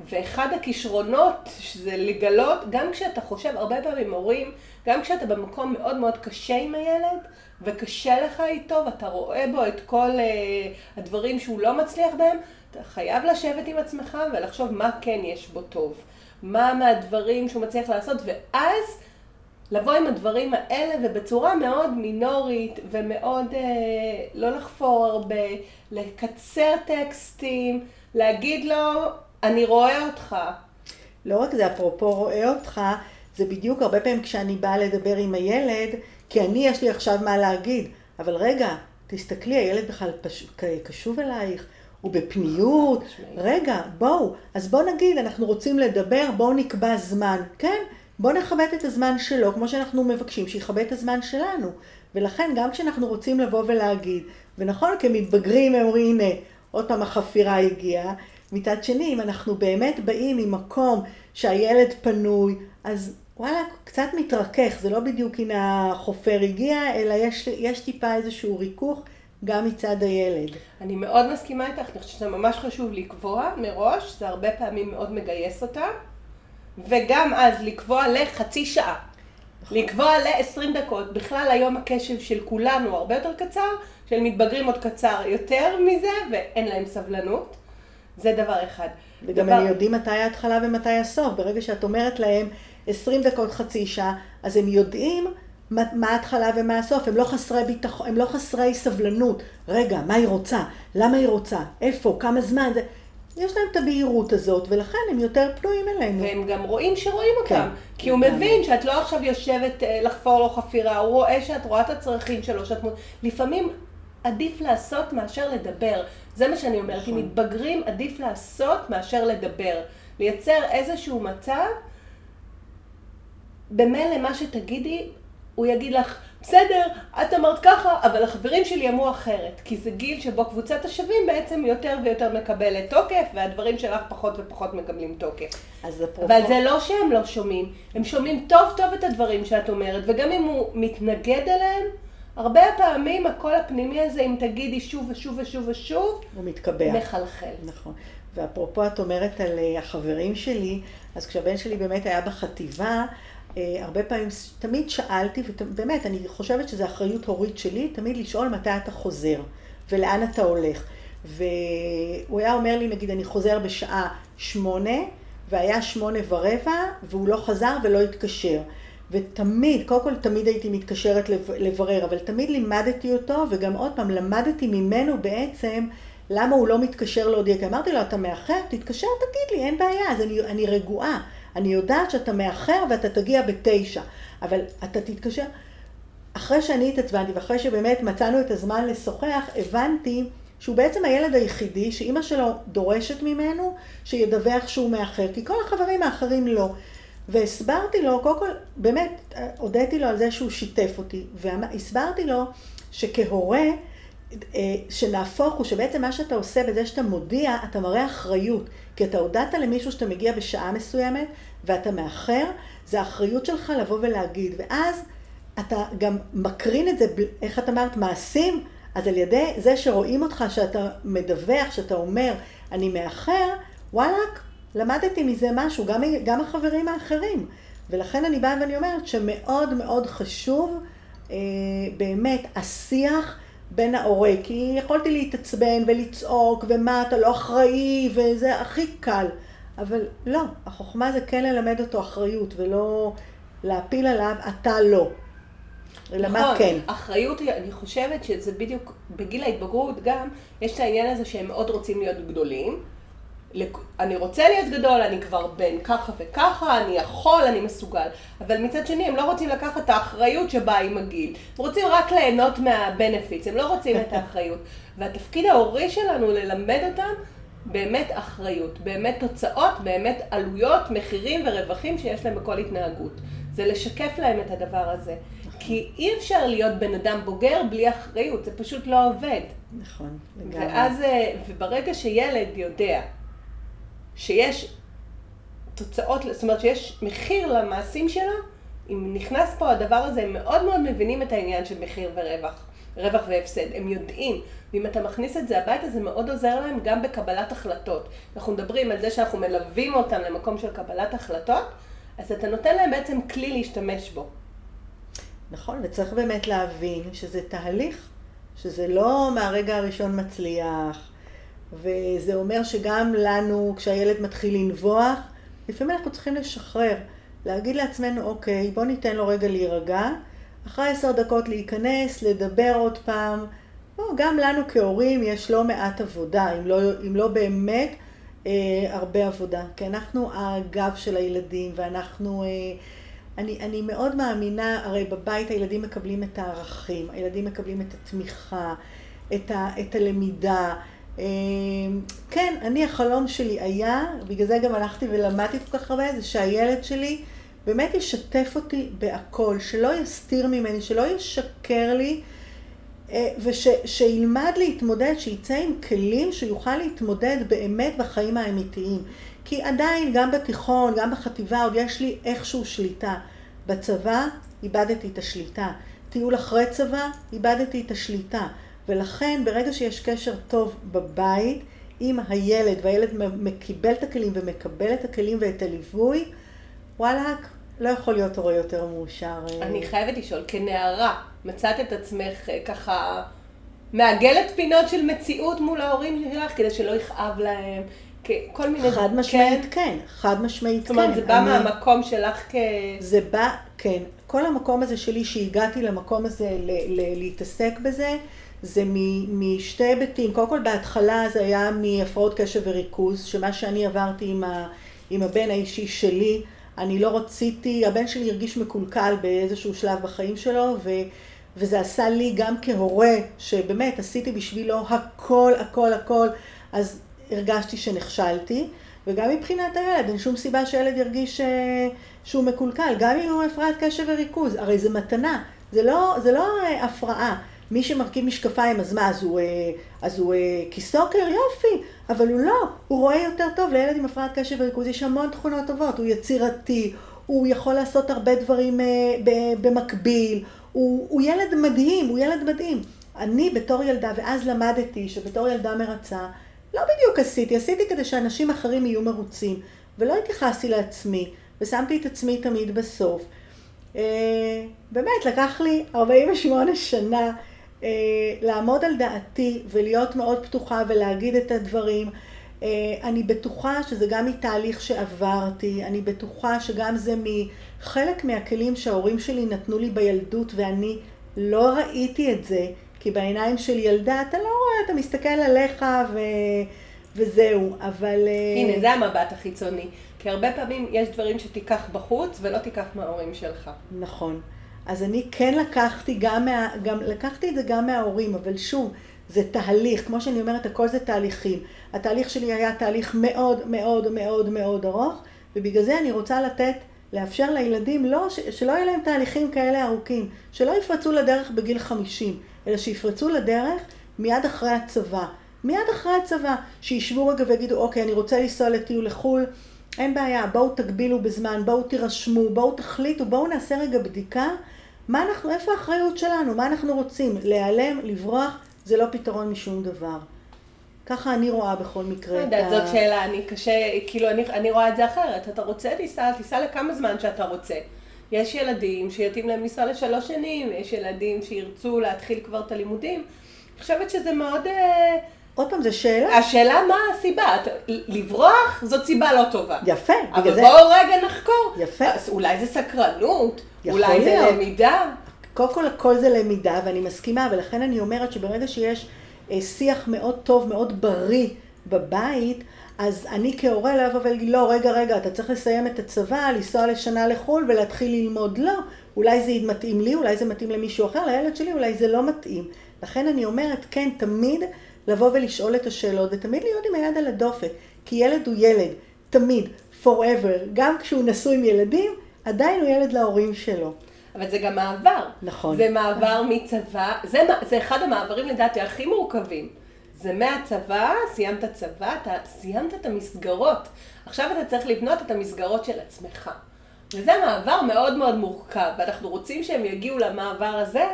ואחד הכישרונות זה לגלות, גם כשאתה חושב, הרבה פעמים הורים, גם כשאתה במקום מאוד מאוד קשה עם הילד, וקשה לך איתו, ואתה רואה בו את כל uh, הדברים שהוא לא מצליח בהם, אתה חייב לשבת עם עצמך ולחשוב מה כן יש בו טוב. מה מהדברים שהוא מצליח לעשות, ואז לבוא עם הדברים האלה, ובצורה מאוד מינורית, ומאוד uh, לא לחפור הרבה, לקצר טקסטים, להגיד לו, אני רואה אותך. לא רק זה, אפרופו רואה אותך, זה בדיוק הרבה פעמים כשאני באה לדבר עם הילד, כי אני יש לי עכשיו מה להגיד, אבל רגע, תסתכלי, הילד בכלל פש... קשוב אלייך, הוא בפניות, רגע, בואו, אז בואו נגיד, אנחנו רוצים לדבר, בואו נקבע זמן, כן? בואו נכבד את הזמן שלו, כמו שאנחנו מבקשים שיכבד את הזמן שלנו. ולכן גם כשאנחנו רוצים לבוא ולהגיד, ונכון, כמתבגרים הם אומרים, הנה, עוד פעם החפירה הגיעה, מצד שני, אם אנחנו באמת באים ממקום שהילד פנוי, אז וואלה, קצת מתרכך, זה לא בדיוק הנה החופר הגיע, אלא יש, יש טיפה איזשהו ריכוך גם מצד הילד. אני מאוד מסכימה איתך, אני חושבת שזה ממש חשוב לקבוע מראש, זה הרבה פעמים מאוד מגייס אותה, וגם אז לקבוע לחצי שעה. נכון. לקבוע ל-20 דקות. בכלל היום הקשב של כולנו הרבה יותר קצר, של מתבגרים עוד קצר יותר מזה, ואין להם סבלנות. זה דבר אחד. וגם דבר... הם יודעים מתי ההתחלה ומתי הסוף. ברגע שאת אומרת להם 20 דקות, חצי שעה, אז הם יודעים מה, מה ההתחלה ומה הסוף. הם לא חסרי ביטחון, הם לא חסרי סבלנות. רגע, מה היא רוצה? למה היא רוצה? איפה? כמה זמן? זה... יש להם את הבהירות הזאת, ולכן הם יותר פנויים אלינו. והם גם רואים שרואים אותם. כן, כי הוא מבין שאת לא עכשיו יושבת אה, לחפור לו חפירה, הוא רואה שאת רואה את הצרכים שלו, שאת... לפעמים עדיף לעשות מאשר לדבר. זה מה שאני אומרת, אם נכון. מתבגרים עדיף לעשות מאשר לדבר. לייצר איזשהו מצב, במילא מה שתגידי, הוא יגיד לך, בסדר, את אמרת ככה, אבל החברים שלי אמרו אחרת. כי זה גיל שבו קבוצת השווים בעצם יותר ויותר מקבלת תוקף, והדברים שלך פחות ופחות מקבלים תוקף. אז אפרופו... אבל זה לא שהם לא שומעים, הם שומעים טוב טוב את הדברים שאת אומרת, וגם אם הוא מתנגד אליהם, הרבה פעמים הקול הפנימי הזה, אם תגידי שוב ושוב ושוב ושוב, הוא מתקבע. מחלחל. נכון. ואפרופו את אומרת על אה, החברים שלי, אז כשהבן שלי באמת היה בחטיבה, אה, הרבה פעמים, תמיד שאלתי, ובאמת, אני חושבת שזו אחריות הורית שלי, תמיד לשאול מתי אתה חוזר, ולאן אתה הולך. והוא היה אומר לי, נגיד, אני חוזר בשעה שמונה, והיה שמונה ורבע, והוא לא חזר ולא התקשר. ותמיד, קודם כל תמיד הייתי מתקשרת לברר, אבל תמיד לימדתי אותו, וגם עוד פעם, למדתי ממנו בעצם למה הוא לא מתקשר להודיע. כי אמרתי לו, אתה מאחר? תתקשר, תגיד לי, אין בעיה, אז אני, אני רגועה. אני יודעת שאתה מאחר ואתה תגיע בתשע, אבל אתה תתקשר. אחרי שאני התעצבנתי ואחרי שבאמת מצאנו את הזמן לשוחח, הבנתי שהוא בעצם הילד היחידי שאימא שלו דורשת ממנו שידווח שהוא מאחר, כי כל החברים האחרים לא. והסברתי לו, קודם כל, באמת, הודיתי לו על זה שהוא שיתף אותי, והסברתי לו שכהורה, אה, שנהפוך הוא שבעצם מה שאתה עושה בזה שאתה מודיע, אתה מראה אחריות. כי אתה הודעת למישהו שאתה מגיע בשעה מסוימת ואתה מאחר, זה האחריות שלך לבוא ולהגיד. ואז אתה גם מקרין את זה, איך את אמרת, מעשים, אז על ידי זה שרואים אותך, שאתה מדווח, שאתה אומר, אני מאחר, וואלכ, למדתי מזה משהו, גם, גם החברים האחרים. ולכן אני באה ואני אומרת שמאוד מאוד חשוב אה, באמת השיח בין ההורה, כי יכולתי להתעצבן ולצעוק, ומה, אתה לא אחראי, וזה הכי קל. אבל לא, החוכמה זה כן ללמד אותו אחריות, ולא להפיל עליו, אתה לא. אלא נכון, מה כן. אחריות, אני חושבת שזה בדיוק, בגיל ההתבגרות גם, יש את העניין הזה שהם מאוד רוצים להיות גדולים. אני רוצה להיות גדול, אני כבר בן ככה וככה, אני יכול, אני מסוגל. אבל מצד שני, הם לא רוצים לקחת את האחריות שבאה עם הגיל. הם רוצים רק ליהנות מהבנפיטס, הם לא רוצים את האחריות. (laughs) והתפקיד ההורי שלנו ללמד אותם באמת אחריות, באמת תוצאות, באמת עלויות, מחירים ורווחים שיש להם בכל התנהגות. זה לשקף להם את הדבר הזה. כי אי אפשר להיות בן אדם בוגר בלי אחריות, זה פשוט לא עובד. נכון, לגמרי. ואז, אה, וברגע שילד יודע שיש תוצאות, זאת אומרת שיש מחיר למעשים שלו, אם נכנס פה הדבר הזה, הם מאוד מאוד מבינים את העניין של מחיר ורווח, רווח והפסד, הם יודעים. ואם אתה מכניס את זה הביתה, זה מאוד עוזר להם גם בקבלת החלטות. אנחנו מדברים על זה שאנחנו מלווים אותם למקום של קבלת החלטות, אז אתה נותן להם בעצם כלי להשתמש בו. נכון, וצריך באמת להבין שזה תהליך, שזה לא מהרגע הראשון מצליח, וזה אומר שגם לנו, כשהילד מתחיל לנבוח, לפעמים אנחנו צריכים לשחרר, להגיד לעצמנו, אוקיי, בוא ניתן לו רגע להירגע, אחרי עשר דקות להיכנס, לדבר עוד פעם. לא, גם לנו כהורים יש לא מעט עבודה, אם לא, אם לא באמת אה, הרבה עבודה, כי אנחנו הגב של הילדים ואנחנו... אה, אני, אני מאוד מאמינה, הרי בבית הילדים מקבלים את הערכים, הילדים מקבלים את התמיכה, את, ה, את הלמידה. אה, כן, אני, החלום שלי היה, בגלל זה גם הלכתי ולמדתי כל כך הרבה, זה שהילד שלי באמת ישתף אותי בהכל, שלא יסתיר ממני, שלא ישקר לי, אה, ושילמד להתמודד, שיצא עם כלים שיוכל להתמודד באמת בחיים האמיתיים. כי עדיין, גם בתיכון, גם בחטיבה, עוד יש לי איכשהו שליטה. בצבא, איבדתי את השליטה. טיול אחרי צבא, איבדתי את השליטה. ולכן, ברגע שיש קשר טוב בבית עם הילד, והילד קיבל את הכלים ומקבל את הכלים ואת הליווי, וואלאק, לא יכול להיות הורה יותר מאושר. אה. אני חייבת לשאול, כנערה, מצאת את עצמך אה, ככה מעגלת פינות של מציאות מול ההורים שלך, כדי שלא יכאב להם, כל מיני... חד משמעית כן, כן חד משמעית כן. זאת אומרת, כן. זה בא אני... מהמקום שלך כ... זה בא, כן. כל המקום הזה שלי, שהגעתי למקום הזה ל- ל- להתעסק בזה, זה משתי היבטים. קודם כל, בהתחלה זה היה מהפרעות קשב וריכוז, שמה שאני עברתי עם, ה- עם הבן האישי שלי, אני לא רציתי, הבן שלי הרגיש מקולקל באיזשהו שלב בחיים שלו, ו... וזה עשה לי גם כהורה, שבאמת עשיתי בשבילו הכל, הכל, הכל, אז הרגשתי שנכשלתי, וגם מבחינת הילד, אין שום סיבה שהילד ירגיש אה, שהוא מקולקל, גם אם הוא הפרעת קשב וריכוז, הרי זה מתנה, זה לא, זה לא אה, הפרעה. מי שמרכיב משקפיים, אז מה, אז הוא, אה, אז הוא כיסוקר? יופי, אבל הוא לא, הוא רואה יותר טוב. לילד עם הפרעת קשב וריכוז יש המון תכונות טובות, הוא יצירתי, הוא יכול לעשות הרבה דברים במקביל, הוא, הוא ילד מדהים, הוא ילד מדהים. אני בתור ילדה, ואז למדתי שבתור ילדה מרצה, לא בדיוק עשיתי, עשיתי כדי שאנשים אחרים יהיו מרוצים, ולא התייחסתי לעצמי, ושמתי את עצמי תמיד בסוף. אה, באמת, לקח לי 48 שנה אה, לעמוד על דעתי ולהיות מאוד פתוחה ולהגיד את הדברים. אה, אני בטוחה שזה גם מתהליך שעברתי, אני בטוחה שגם זה מחלק מהכלים שההורים שלי נתנו לי בילדות ואני לא ראיתי את זה. כי בעיניים של ילדה אתה לא רואה, אתה מסתכל עליך ו... וזהו, אבל... אה, הנה, זה המבט החיצוני. כי הרבה פעמים יש דברים שתיקח בחוץ ולא תיקח מההורים שלך. נכון. אז אני כן לקחתי גם, מה, גם לקחתי את זה גם מההורים, אבל שוב, זה תהליך, כמו שאני אומרת, הכל זה תהליכים. התהליך שלי היה תהליך מאוד מאוד מאוד מאוד ארוך, ובגלל זה אני רוצה לתת, לאפשר לילדים לא, שלא יהיו להם תהליכים כאלה ארוכים, שלא יפרצו לדרך בגיל 50. אלא שיפרצו לדרך מיד אחרי הצבא. מיד אחרי הצבא, שישבו רגע ויגידו, אוקיי, אני רוצה לנסוע לטיול לחו"ל, אין בעיה, בואו תגבילו בזמן, בואו תירשמו, בואו תחליטו, בואו נעשה רגע בדיקה, מה אנחנו, איפה האחריות שלנו, מה אנחנו רוצים, להיעלם, לברוח, זה לא פתרון משום דבר. ככה אני רואה בכל מקרה את ה... זאת שאלה, אני קשה, כאילו, אני, אני רואה את זה אחרת. אתה רוצה, תיסע, תיסע לכמה זמן שאתה רוצה. יש ילדים שיתאים להם לנסוע לשלוש שנים, יש ילדים שירצו להתחיל כבר את הלימודים. אני חושבת שזה מאוד... אה, עוד פעם, זו שאלה. השאלה מה הסיבה. לברוח זאת סיבה לא טובה. יפה, בגלל זה... אבל בואו רגע נחקור. יפה. אז אולי זה סקרנות, אולי להיות. זה למידה. קודם כל, הכל זה למידה, ואני מסכימה, ולכן אני אומרת שברגע שיש אה, שיח מאוד טוב, מאוד בריא בבית, אז אני כהורה לא אבוא ולהגיד, לא, רגע, רגע, אתה צריך לסיים את הצבא, לנסוע לשנה לחו"ל ולהתחיל ללמוד. לא, אולי זה מתאים לי, אולי זה מתאים למישהו אחר, לילד שלי אולי זה לא מתאים. לכן אני אומרת, כן, תמיד לבוא ולשאול את השאלות, ותמיד להיות עם היד על הדופק. כי ילד הוא ילד, תמיד, forever, גם כשהוא נשוי עם ילדים, עדיין הוא ילד להורים שלו. אבל זה גם מעבר. נכון. זה מעבר מצבא, זה, זה אחד המעברים לדעתי הכי מורכבים. זה מהצבא, סיימת צבא, אתה סיימת את המסגרות. עכשיו אתה צריך לבנות את המסגרות של עצמך. וזה מעבר מאוד מאוד מורכב, ואנחנו רוצים שהם יגיעו למעבר הזה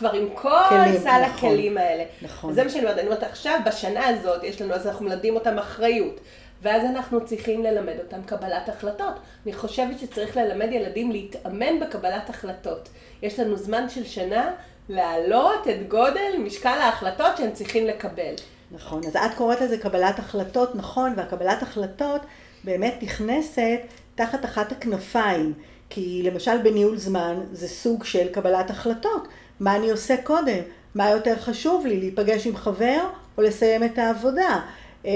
כבר עם כל כלים, סל נכון, הכלים האלה. נכון. זה מה שאני אומרת, אני אומרת, עכשיו, בשנה הזאת, יש לנו, אז אנחנו מלמדים אותם אחריות. ואז אנחנו צריכים ללמד אותם קבלת החלטות. אני חושבת שצריך ללמד ילדים להתאמן בקבלת החלטות. יש לנו זמן של שנה להעלות את גודל משקל ההחלטות שהם צריכים לקבל. נכון, אז את קוראת לזה קבלת החלטות, נכון, והקבלת החלטות באמת נכנסת תחת אחת הכנפיים, כי למשל בניהול זמן זה סוג של קבלת החלטות. מה אני עושה קודם? מה יותר חשוב לי, להיפגש עם חבר או לסיים את העבודה? אה,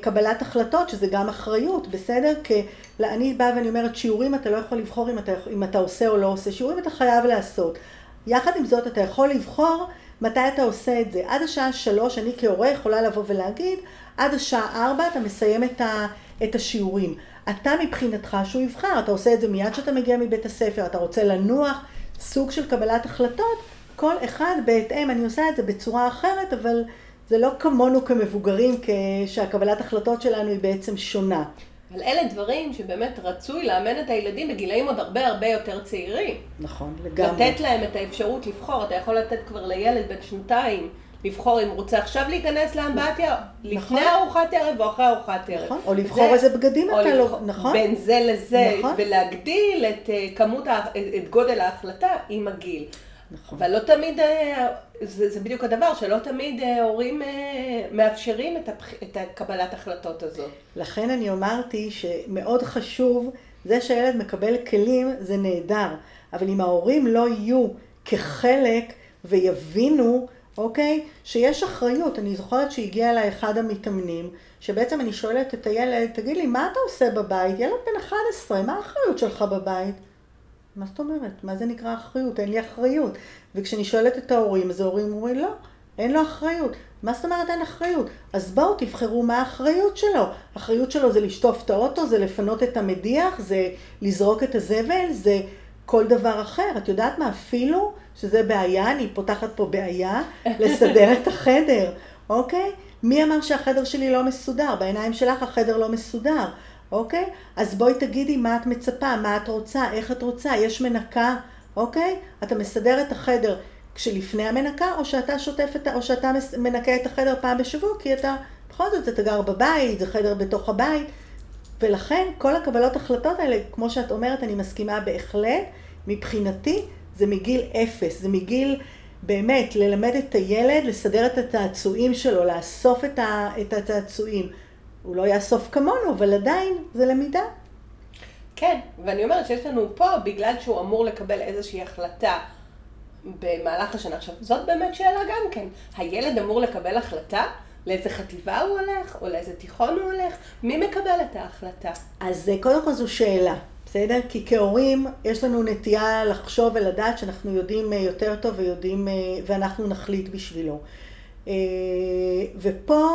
קבלת החלטות, שזה גם אחריות, בסדר? כי אני באה ואני אומרת, שיעורים אתה לא יכול לבחור אם אתה, אם אתה עושה או לא עושה, שיעורים אתה חייב לעשות. יחד עם זאת, אתה יכול לבחור מתי אתה עושה את זה. עד השעה שלוש, אני כהורה יכולה לבוא ולהגיד, עד השעה ארבע אתה מסיים את, ה, את השיעורים. אתה מבחינתך שהוא יבחר, אתה עושה את זה מיד כשאתה מגיע מבית הספר, אתה רוצה לנוח, סוג של קבלת החלטות, כל אחד בהתאם, אני עושה את זה בצורה אחרת, אבל זה לא כמונו כמבוגרים, שהקבלת החלטות שלנו היא בעצם שונה. אבל אלה דברים שבאמת רצוי לאמן את הילדים בגילאים עוד הרבה הרבה יותר צעירים. נכון, לגמרי. לתת להם את האפשרות לבחור, אתה יכול לתת כבר לילד בן שנתיים לבחור אם הוא רוצה עכשיו להיכנס לאמבטיה, לפני נכון. ארוחת ערב או אחרי ארוחת ערב. נכון, או לבחור איזה בגדים אתה לא, נכון. בין זה לזה, נכון. ולהגדיל את אה, כמות, את גודל ההחלטה עם הגיל. נכון. אבל לא תמיד, אה, זה, זה בדיוק הדבר, שלא תמיד אה, הורים מאפשרים את, הפח, את הקבלת החלטות הזאת. לכן אני אמרתי שמאוד חשוב, זה שהילד מקבל כלים זה נהדר, אבל אם ההורים לא יהיו כחלק ויבינו אוקיי? שיש אחריות. אני זוכרת שהגיע אליי אחד המתאמנים, שבעצם אני שואלת את הילד, תגיד לי, מה אתה עושה בבית? ילד בן 11, מה האחריות שלך בבית? מה זאת אומרת? מה זה נקרא אחריות? אין לי אחריות. וכשאני שואלת את ההורים, אז ההורים אומרים, לא, אין לו אחריות. מה זאת אומרת אין אחריות? אז בואו תבחרו מה האחריות שלו. האחריות שלו זה לשטוף את האוטו, זה לפנות את המדיח, זה לזרוק את הזבל, זה כל דבר אחר. את יודעת מה? אפילו שזה בעיה, אני פותחת פה בעיה, (laughs) לסדר את החדר, אוקיי? מי אמר שהחדר שלי לא מסודר? בעיניים שלך החדר לא מסודר, אוקיי? אז בואי תגידי מה את מצפה, מה את רוצה, איך את רוצה, יש מנקה, אוקיי? אתה מסדר את החדר כשלפני המנקה, או שאתה שוטף את, או שאתה מנקה את החדר פעם בשבוע, כי אתה, בכל זאת, אתה גר בבית, זה חדר בתוך הבית. ולכן כל הקבלות החלטות האלה, כמו שאת אומרת, אני מסכימה בהחלט, מבחינתי זה מגיל אפס, זה מגיל באמת ללמד את הילד, לסדר את הצעצועים שלו, לאסוף את, ה, את הצעצועים. הוא לא יאסוף כמונו, אבל עדיין זה למידה. כן, ואני אומרת שיש לנו פה, בגלל שהוא אמור לקבל איזושהי החלטה במהלך השנה. עכשיו, זאת באמת שאלה גם כן. הילד אמור לקבל החלטה? לאיזה חטיבה הוא הולך, או לאיזה תיכון הוא הולך? מי מקבל את ההחלטה? אז אה, קודם כל זו שאלה. בסדר? כי כהורים יש לנו נטייה לחשוב ולדעת שאנחנו יודעים אה, יותר טוב ויודעים, אה, ואנחנו נחליט בשבילו. ופה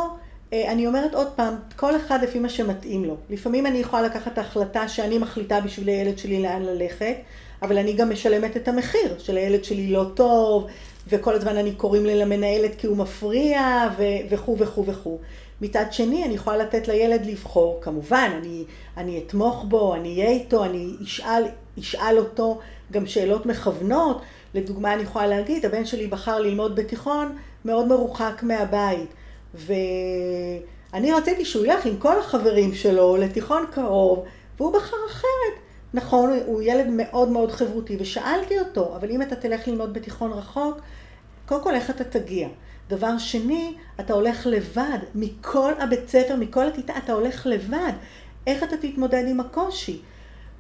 אני אומרת עוד פעם, כל אחד לפי מה שמתאים לו. לפעמים אני יכולה לקחת את ההחלטה שאני מחליטה בשביל הילד שלי לאן ללכת, אבל אני גם משלמת את המחיר של הילד שלי לא טוב, וכל הזמן אני קוראים לי למנהלת כי הוא מפריע, וכו' וכו' וכו'. מצד שני, אני יכולה לתת לילד לבחור, כמובן, אני, אני אתמוך בו, אני אהיה איתו, אני אשאל, אשאל אותו גם שאלות מכוונות. לדוגמה, אני יכולה להגיד, הבן שלי בחר ללמוד בתיכון מאוד מרוחק מהבית. ואני רציתי שהוא ילך עם כל החברים שלו לתיכון קרוב, והוא בחר אחרת. נכון, הוא ילד מאוד מאוד חברותי, ושאלתי אותו, אבל אם אתה תלך ללמוד בתיכון רחוק, קודם כל איך אתה תגיע? דבר שני, אתה הולך לבד. מכל הבית ספר, מכל הכיתה, אתה הולך לבד. איך אתה תתמודד עם הקושי?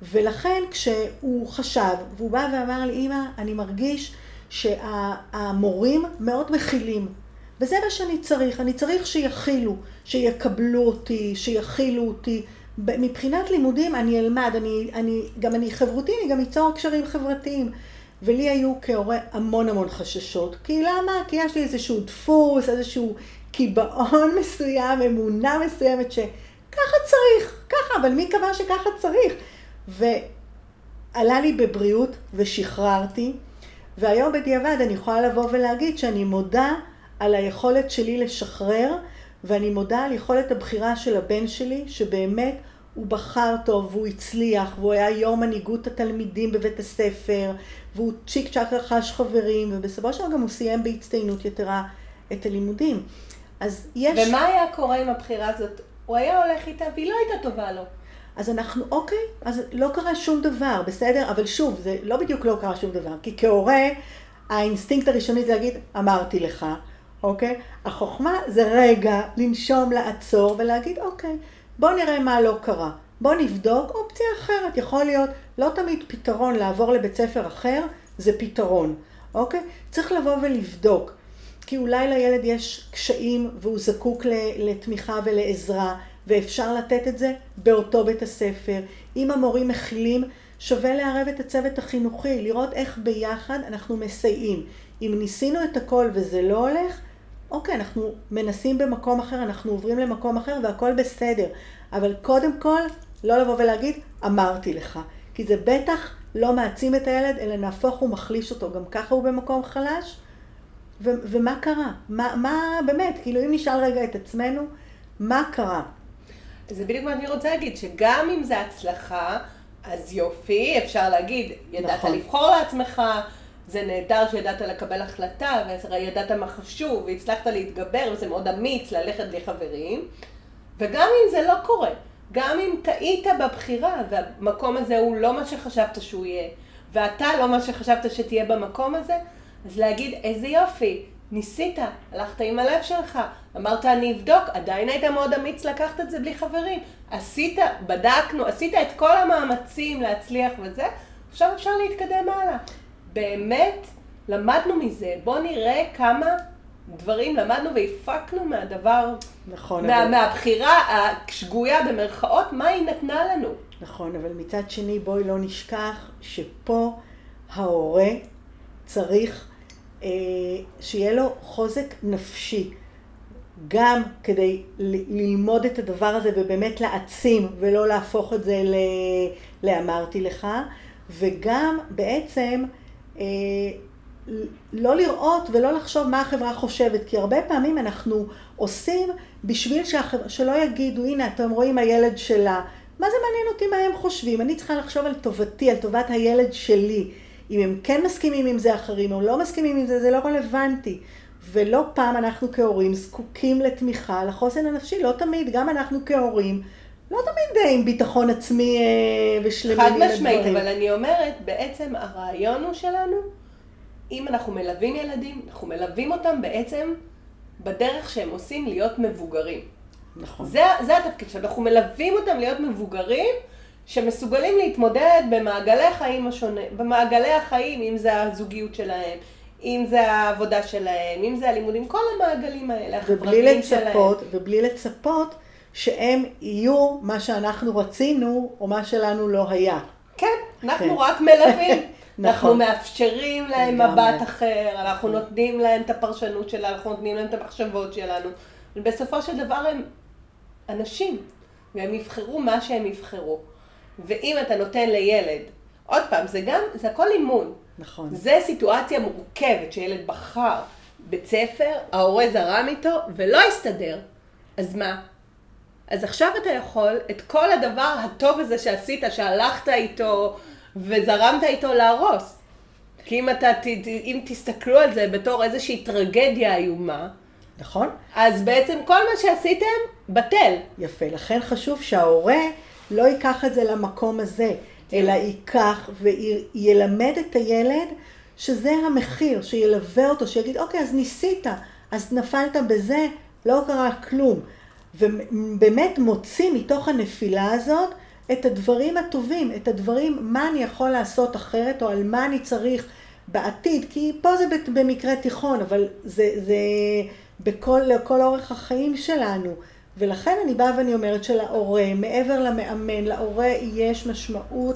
ולכן כשהוא חשב, והוא בא ואמר לי, אמא, אני מרגיש שהמורים מאוד מכילים. וזה מה שאני צריך, אני צריך שיכילו, שיקבלו אותי, שיכילו אותי. מבחינת לימודים אני אלמד, אני, אני, גם אני חברותי, אני גם אצור קשרים חברתיים. ולי היו כהורה המון המון חששות. כי למה? כי יש לי איזשהו דפוס, איזשהו קיבעון (laughs) מסוים, אמונה מסוימת שככה צריך, ככה, אבל מי קבע שככה צריך? עלה לי בבריאות ושחררתי, והיום בדיעבד אני יכולה לבוא ולהגיד שאני מודה על היכולת שלי לשחרר, ואני מודה על יכולת הבחירה של הבן שלי, שבאמת הוא בחר טוב, והוא הצליח, והוא היה יו"ר מנהיגות התלמידים בבית הספר, והוא צ'יק צ'אק רכש חברים, ובסופו של דבר גם הוא סיים בהצטיינות יתרה את הלימודים. אז יש... ומה היה קורה עם הבחירה הזאת? הוא היה הולך איתה והיא לא הייתה טובה לו. אז אנחנו, אוקיי, אז לא קרה שום דבר, בסדר? אבל שוב, זה לא בדיוק לא קרה שום דבר, כי כהורה, האינסטינקט הראשוני זה להגיד, אמרתי לך, אוקיי? החוכמה זה רגע לנשום, לעצור ולהגיד, אוקיי, בוא נראה מה לא קרה. בוא נבדוק אופציה אחרת. יכול להיות, לא תמיד פתרון לעבור לבית ספר אחר, זה פתרון, אוקיי? צריך לבוא ולבדוק. כי אולי לילד יש קשיים והוא זקוק לתמיכה ולעזרה, ואפשר לתת את זה באותו בית הספר. אם המורים מכילים, שווה לערב את הצוות החינוכי, לראות איך ביחד אנחנו מסייעים. אם ניסינו את הכל וזה לא הולך, אוקיי, אנחנו מנסים במקום אחר, אנחנו עוברים למקום אחר והכל בסדר. אבל קודם כל, לא לבוא ולהגיד, אמרתי לך. כי זה בטח לא מעצים את הילד, אלא נהפוך ומחליש אותו. גם ככה הוא במקום חלש. ו- ומה קרה? מה, מה, באמת, כאילו אם נשאל רגע את עצמנו, מה קרה? זה בדיוק מה שאני רוצה להגיד, שגם אם זה הצלחה, אז יופי, אפשר להגיד, ידעת נכון. לבחור לעצמך, זה נהדר שידעת לקבל החלטה, וידעת מה חשוב, והצלחת להתגבר, וזה מאוד אמיץ ללכת בלי חברים. וגם אם זה לא קורה, גם אם טעית בבחירה, והמקום הזה הוא לא מה שחשבת שהוא יהיה, ואתה לא מה שחשבת שתהיה במקום הזה, אז להגיד, איזה יופי, ניסית, הלכת עם הלב שלך, אמרת אני אבדוק, עדיין היית מאוד אמיץ לקחת את זה בלי חברים. עשית, בדקנו, עשית את כל המאמצים להצליח וזה, עכשיו אפשר להתקדם הלאה. באמת, למדנו מזה, בואו נראה כמה דברים למדנו והפקנו מהדבר, נכון, מה, אבל... מהבחירה השגויה במרכאות, מה היא נתנה לנו. נכון, אבל מצד שני בואי לא נשכח שפה ההורה צריך אה, שיהיה לו חוזק נפשי, גם כדי ללמוד את הדבר הזה ובאמת להעצים ולא להפוך את זה ל... לאמרתי לך, וגם בעצם לא לראות ולא לחשוב מה החברה חושבת, כי הרבה פעמים אנחנו עושים בשביל שהחברה, שלא יגידו, הנה אתם רואים הילד שלה, מה זה מעניין אותי מה הם חושבים? אני צריכה לחשוב על טובתי, על טובת הילד שלי. אם הם כן מסכימים עם זה אחרים או לא מסכימים עם זה, זה לא רלוונטי. ולא פעם אנחנו כהורים זקוקים לתמיכה, לחוסן הנפשי, לא תמיד, גם אנחנו כהורים, לא תמיד עם ביטחון עצמי אה, ושלמים חד משמעית, אבל אני אומרת, בעצם הרעיון הוא שלנו, אם אנחנו מלווים ילדים, אנחנו מלווים אותם בעצם בדרך שהם עושים להיות מבוגרים. נכון. זה, זה התפקיד שלנו, אנחנו מלווים אותם להיות מבוגרים. שמסוגלים להתמודד במעגלי חיים השונה, במעגלי החיים, אם זה הזוגיות שלהם, אם זה העבודה שלהם, אם זה הלימודים, כל המעגלים האלה, החברתיים שלהם. ובלי לצפות שהם יהיו מה שאנחנו רצינו, או מה שלנו לא היה. כן, אנחנו כן. רק מלווים. (laughs) נכון. אנחנו מאפשרים להם מבט אחר, אנחנו נותנים להם את הפרשנות שלנו, אנחנו נותנים להם את המחשבות שלנו. ובסופו של דבר הם אנשים, והם יבחרו מה שהם יבחרו. ואם אתה נותן לילד, עוד פעם, זה גם, זה הכל אימון. נכון. זה סיטואציה מורכבת שילד בחר בית ספר, ההורה זרם איתו ולא הסתדר. אז מה? אז עכשיו אתה יכול את כל הדבר הטוב הזה שעשית, שהלכת איתו וזרמת איתו להרוס. כי אם, אתה, אם תסתכלו על זה בתור איזושהי טרגדיה איומה, נכון. אז בעצם כל מה שעשיתם בטל. יפה, לכן חשוב שההורה לא ייקח את זה למקום הזה, אלא ייקח וילמד את הילד שזה המחיר, שילווה אותו, שיגיד, אוקיי, אז ניסית, אז נפלת בזה, לא קרה כלום. ובאמת מוציא מתוך הנפילה הזאת את הדברים הטובים, את הדברים, מה אני יכול לעשות אחרת, או על מה אני צריך בעתיד, כי פה זה במקרה תיכון, אבל זה, זה בכל, לכל אורך החיים שלנו. ולכן אני באה ואני אומרת שלהורה, מעבר למאמן, להורה יש משמעות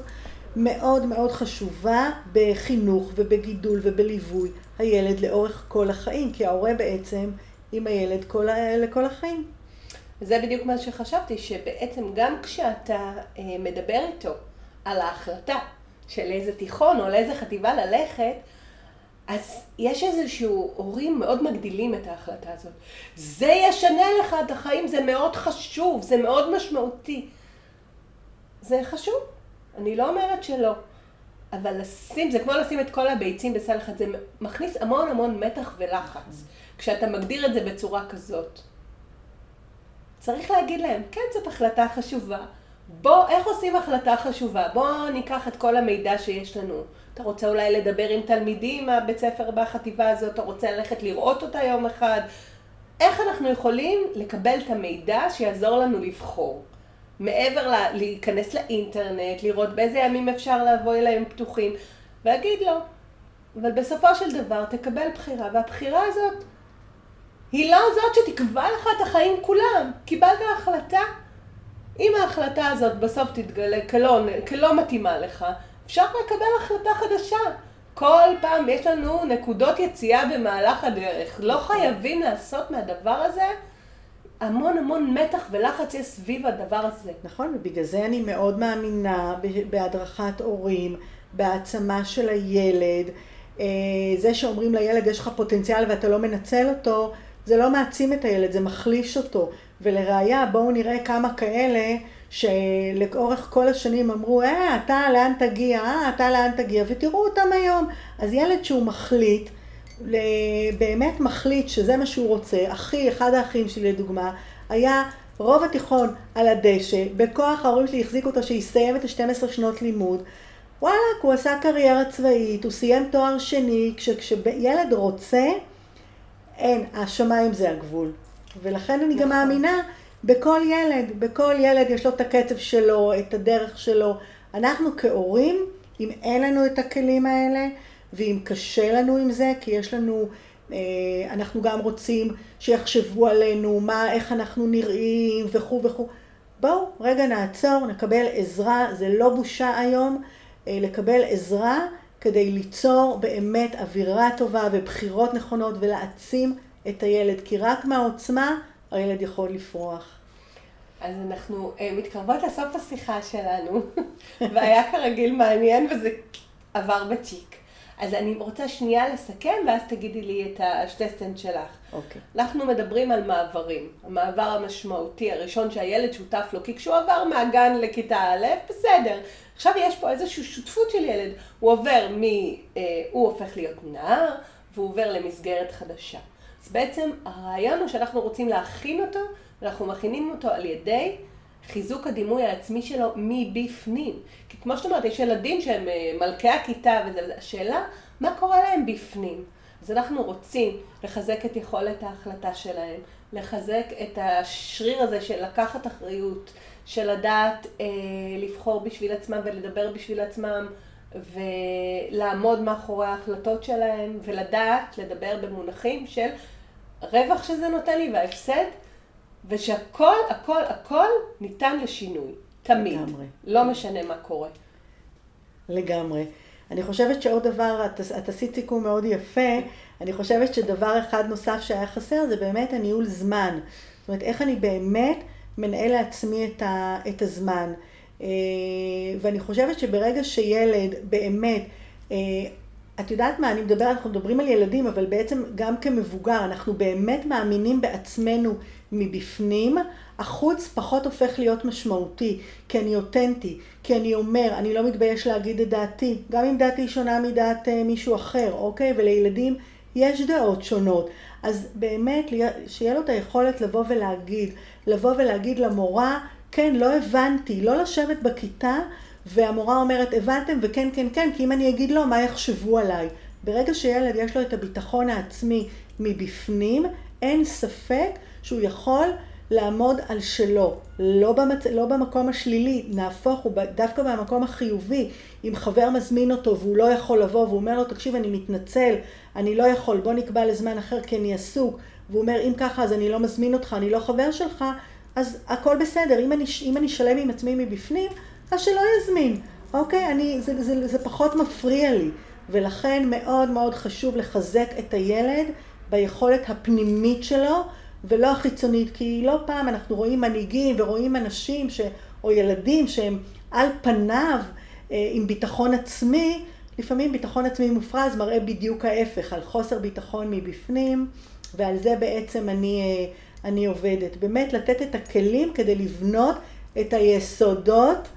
מאוד מאוד חשובה בחינוך ובגידול ובליווי הילד לאורך כל החיים, כי ההורה בעצם עם הילד כל, לכל החיים. זה בדיוק מה שחשבתי, שבעצם גם כשאתה אה, מדבר איתו על ההחלטה של איזה תיכון או לאיזה חטיבה ללכת, אז יש איזשהו, הורים מאוד מגדילים את ההחלטה הזאת. זה ישנה לך את החיים, זה מאוד חשוב, זה מאוד משמעותי. זה חשוב, אני לא אומרת שלא. אבל לשים, זה כמו לשים את כל הביצים בסל אחד, זה מכניס המון המון מתח ולחץ, כשאתה מגדיר את זה בצורה כזאת. צריך להגיד להם, כן, זאת החלטה חשובה. בוא, איך עושים החלטה חשובה? בוא ניקח את כל המידע שיש לנו. אתה רוצה אולי לדבר עם תלמידים מהבית ספר בחטיבה הזאת, אתה רוצה ללכת לראות אותה יום אחד. איך אנחנו יכולים לקבל את המידע שיעזור לנו לבחור? מעבר ל- להיכנס לאינטרנט, לראות באיזה ימים אפשר לבוא אליהם פתוחים, ולהגיד לו, אבל בסופו של דבר תקבל בחירה, והבחירה הזאת היא לא זאת שתקבע לך את החיים כולם. קיבלת החלטה. אם ההחלטה הזאת בסוף תתגלה כלא, כלא מתאימה לך, אפשר לקבל החלטה חדשה. כל פעם יש לנו נקודות יציאה במהלך הדרך. לא חייבים לעשות מהדבר הזה המון המון מתח ולחץ יש סביב הדבר הזה. נכון, ובגלל זה אני מאוד מאמינה בהדרכת הורים, בהעצמה של הילד. אה, זה שאומרים לילד יש לך פוטנציאל ואתה לא מנצל אותו, זה לא מעצים את הילד, זה מחליש אותו. ולראיה, בואו נראה כמה כאלה שלאורך כל השנים אמרו, אה, אתה לאן תגיע, אה, אתה לאן תגיע, ותראו אותם היום. אז ילד שהוא מחליט, באמת מחליט שזה מה שהוא רוצה, אחי, אחד האחים שלי לדוגמה, היה רוב התיכון על הדשא, בכוח ההורים שלי החזיקו אותו שיסיים את ה-12 שנות לימוד. וואלכ, הוא עשה קריירה צבאית, הוא סיים תואר שני, כשילד רוצה, אין, השמיים זה הגבול. ולכן אני גם נכון. מאמינה בכל ילד, בכל ילד יש לו את הקצב שלו, את הדרך שלו. אנחנו כהורים, אם אין לנו את הכלים האלה, ואם קשה לנו עם זה, כי יש לנו, אה, אנחנו גם רוצים שיחשבו עלינו, מה, איך אנחנו נראים וכו' וכו'. בואו, רגע נעצור, נקבל עזרה, זה לא בושה היום אה, לקבל עזרה כדי ליצור באמת אווירה טובה ובחירות נכונות ולהעצים את הילד, כי רק מהעוצמה הילד יכול לפרוח. אז אנחנו uh, מתקרבות לסוף השיחה שלנו, (laughs) והיה כרגיל מעניין וזה עבר בצ'יק. אז אני רוצה שנייה לסכם, ואז תגידי לי את השתי סטנט שלך. אוקיי. Okay. אנחנו מדברים על מעברים. המעבר המשמעותי הראשון שהילד שותף לו, כי כשהוא עבר מהגן לכיתה א', בסדר. עכשיו יש פה איזושהי שותפות של ילד. הוא עובר מ... אה, הוא הופך להיות נער, והוא עובר למסגרת חדשה. אז בעצם הרעיון הוא שאנחנו רוצים להכין אותו, ואנחנו מכינים אותו על ידי חיזוק הדימוי העצמי שלו מבפנים. כי כמו שאת אומרת, יש ילדים שהם אה, מלכי הכיתה וזה, השאלה, מה קורה להם בפנים? אז אנחנו רוצים לחזק את יכולת ההחלטה שלהם, לחזק את השריר הזה של לקחת אחריות, של לדעת אה, לבחור בשביל עצמם ולדבר בשביל עצמם, ולעמוד מאחורי ההחלטות שלהם, ולדעת לדבר במונחים של הרווח שזה נותן לי וההפסד, ושהכל, הכל, הכל ניתן לשינוי. תמיד. לגמרי. לא משנה מה קורה. לגמרי. אני חושבת שעוד דבר, את, את עשית סיכום מאוד יפה, אני חושבת שדבר אחד נוסף שהיה חסר זה באמת הניהול זמן. זאת אומרת, איך אני באמת מנהל לעצמי את, ה, את הזמן. אה, ואני חושבת שברגע שילד באמת, אה, את יודעת מה, אני מדבר, אנחנו מדברים על ילדים, אבל בעצם גם כמבוגר, אנחנו באמת מאמינים בעצמנו מבפנים, החוץ פחות הופך להיות משמעותי, כי אני אותנטי, כי אני אומר, אני לא מתבייש להגיד את דעתי, גם אם דעתי שונה מדעת אה, מישהו אחר, אוקיי? ולילדים יש דעות שונות. אז באמת, שיהיה לו את היכולת לבוא ולהגיד, לבוא ולהגיד למורה, כן, לא הבנתי, לא לשבת בכיתה, והמורה אומרת, הבנתם, וכן, כן, כן, כי אם אני אגיד לו, מה יחשבו עליי? ברגע שילד יש לו את הביטחון העצמי מבפנים, אין ספק שהוא יכול לעמוד על שלו, לא, במצ... לא במקום השלילי, נהפוך הוא דווקא במקום החיובי. אם חבר מזמין אותו והוא לא יכול לבוא והוא אומר לו, תקשיב, אני מתנצל, אני לא יכול, בוא נקבע לזמן אחר כי אני עסוק, והוא אומר, אם ככה אז אני לא מזמין אותך, אני לא חבר שלך, אז הכל בסדר. אם אני, אם אני שלם עם עצמי מבפנים, אז שלא יזמין, אוקיי? אני, זה, זה, זה, זה פחות מפריע לי. ולכן מאוד מאוד חשוב לחזק את הילד ביכולת הפנימית שלו ולא החיצונית, כי לא פעם אנחנו רואים מנהיגים ורואים אנשים ש... או ילדים שהם על פניו עם ביטחון עצמי, לפעמים ביטחון עצמי מופרז מראה בדיוק ההפך, על חוסר ביטחון מבפנים, ועל זה בעצם אני, אני עובדת. באמת לתת את הכלים כדי לבנות את היסודות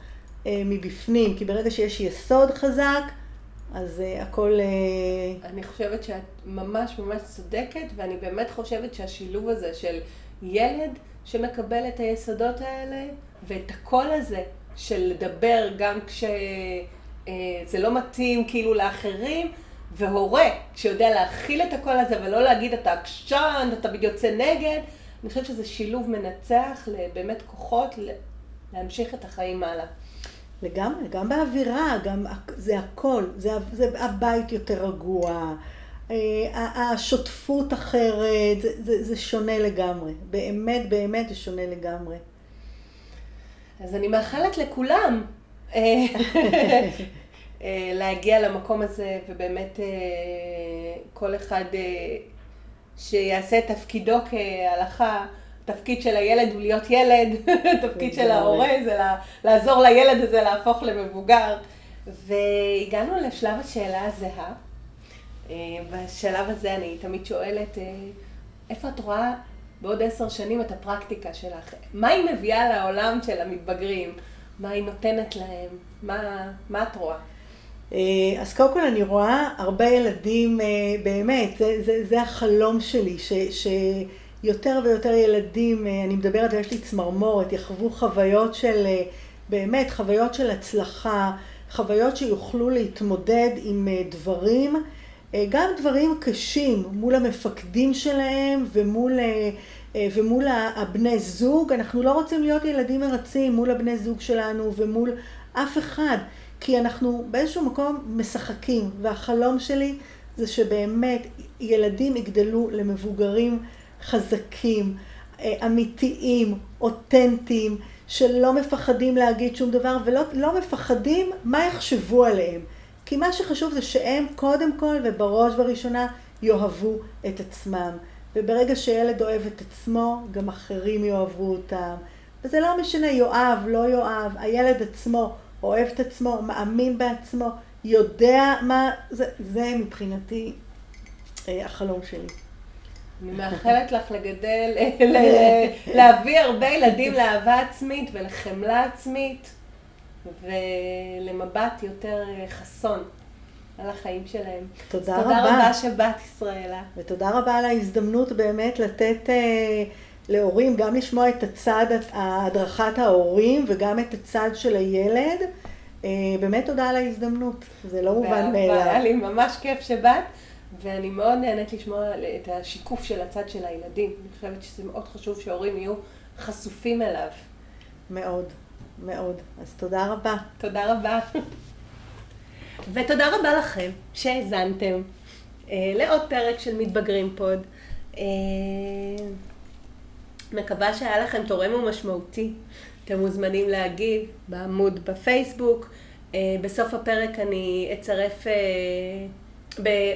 מבפנים, כי ברגע שיש יסוד חזק, אז uh, הכל... Uh... אני חושבת שאת ממש ממש צודקת, ואני באמת חושבת שהשילוב הזה של ילד שמקבל את היסודות האלה, ואת הקול הזה של לדבר גם כשזה uh, לא מתאים כאילו לאחרים, והורה שיודע להכיל את הקול הזה ולא להגיד אתה עקשן, אתה יוצא נגד, אני חושבת שזה שילוב מנצח לבאמת כוחות להמשיך את החיים הלאה. לגמרי, גם באווירה, גם זה הכל, זה, זה הבית יותר רגוע, אה, השותפות אחרת, זה, זה, זה שונה לגמרי, באמת באמת זה שונה לגמרי. אז אני מאחלת לכולם אה, אה, להגיע למקום הזה, ובאמת כל אחד שיעשה את תפקידו כהלכה. התפקיד של הילד הוא להיות ילד, (laughs) התפקיד של ההורה זה לעזור לילד הזה להפוך למבוגר. והגענו לשלב השאלה הזהה. אה, בשלב הזה אני תמיד שואלת, אה, איפה את רואה בעוד עשר שנים את הפרקטיקה שלך? מה היא מביאה לעולם של המתבגרים? מה היא נותנת להם? מה, מה את רואה? אה, אז קודם כל אני רואה הרבה ילדים, באמת, זה, זה, זה החלום שלי, ש... ש... יותר ויותר ילדים, אה, אני מדברת ויש לי צמרמורת, יחוו חוויות של, אה, באמת, חוויות של הצלחה, חוויות שיוכלו להתמודד עם אה, דברים, גם דברים קשים מול המפקדים שלהם ומול, ומול הבני זוג. אנחנו לא רוצים להיות ילדים מרצים מול הבני זוג שלנו ומול אף אחד, כי אנחנו באיזשהו מקום משחקים, והחלום שלי זה שבאמת ילדים יגדלו למבוגרים חזקים, אה, אמיתיים, אותנטיים, שלא מפחדים להגיד שום דבר ולא לא מפחדים מה יחשבו עליהם. כי מה שחשוב זה שהם קודם כל ובראש ובראשונה יאהבו את עצמם. וברגע שילד אוהב את עצמו, גם אחרים יאהבו אותם. וזה לא משנה יואב, לא יואב, הילד עצמו אוהב את עצמו, מאמין בעצמו, יודע מה, זה, זה מבחינתי אה, החלום שלי. אני מאחלת לך לגדל, להביא הרבה ילדים לאהבה עצמית ולחמלה עצמית ולמבט יותר אה, חסון על החיים שלהם. תודה רבה. תודה רבה שבאת ישראלה. ותודה רבה על ההזדמנות באמת לתת אה, להורים, גם לשמוע את הצד, הדרכת ההורים וגם את הצד של הילד. אה, באמת תודה על ההזדמנות, זה לא מובן מאליו. היה לי ממש כיף שבאת. ואני מאוד נהנית לשמוע את השיקוף של הצד של הילדים. אני חושבת שזה מאוד חשוב שההורים יהיו חשופים אליו. מאוד, מאוד. אז תודה רבה. תודה רבה. (laughs) ותודה רבה לכם שהאזנתם אה, לעוד פרק של מתבגרים פוד. אה, מקווה שהיה לכם תורם ומשמעותי. אתם מוזמנים להגיב בעמוד בפייסבוק. אה, בסוף הפרק אני אצרף... אה,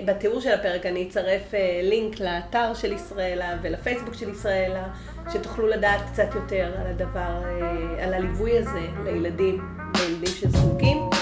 בתיאור של הפרק אני אצרף אה, לינק לאתר של ישראלה ולפייסבוק של ישראלה, שתוכלו לדעת קצת יותר על הדבר, אה, על הליווי הזה לילדים, לילדים שזקוקים.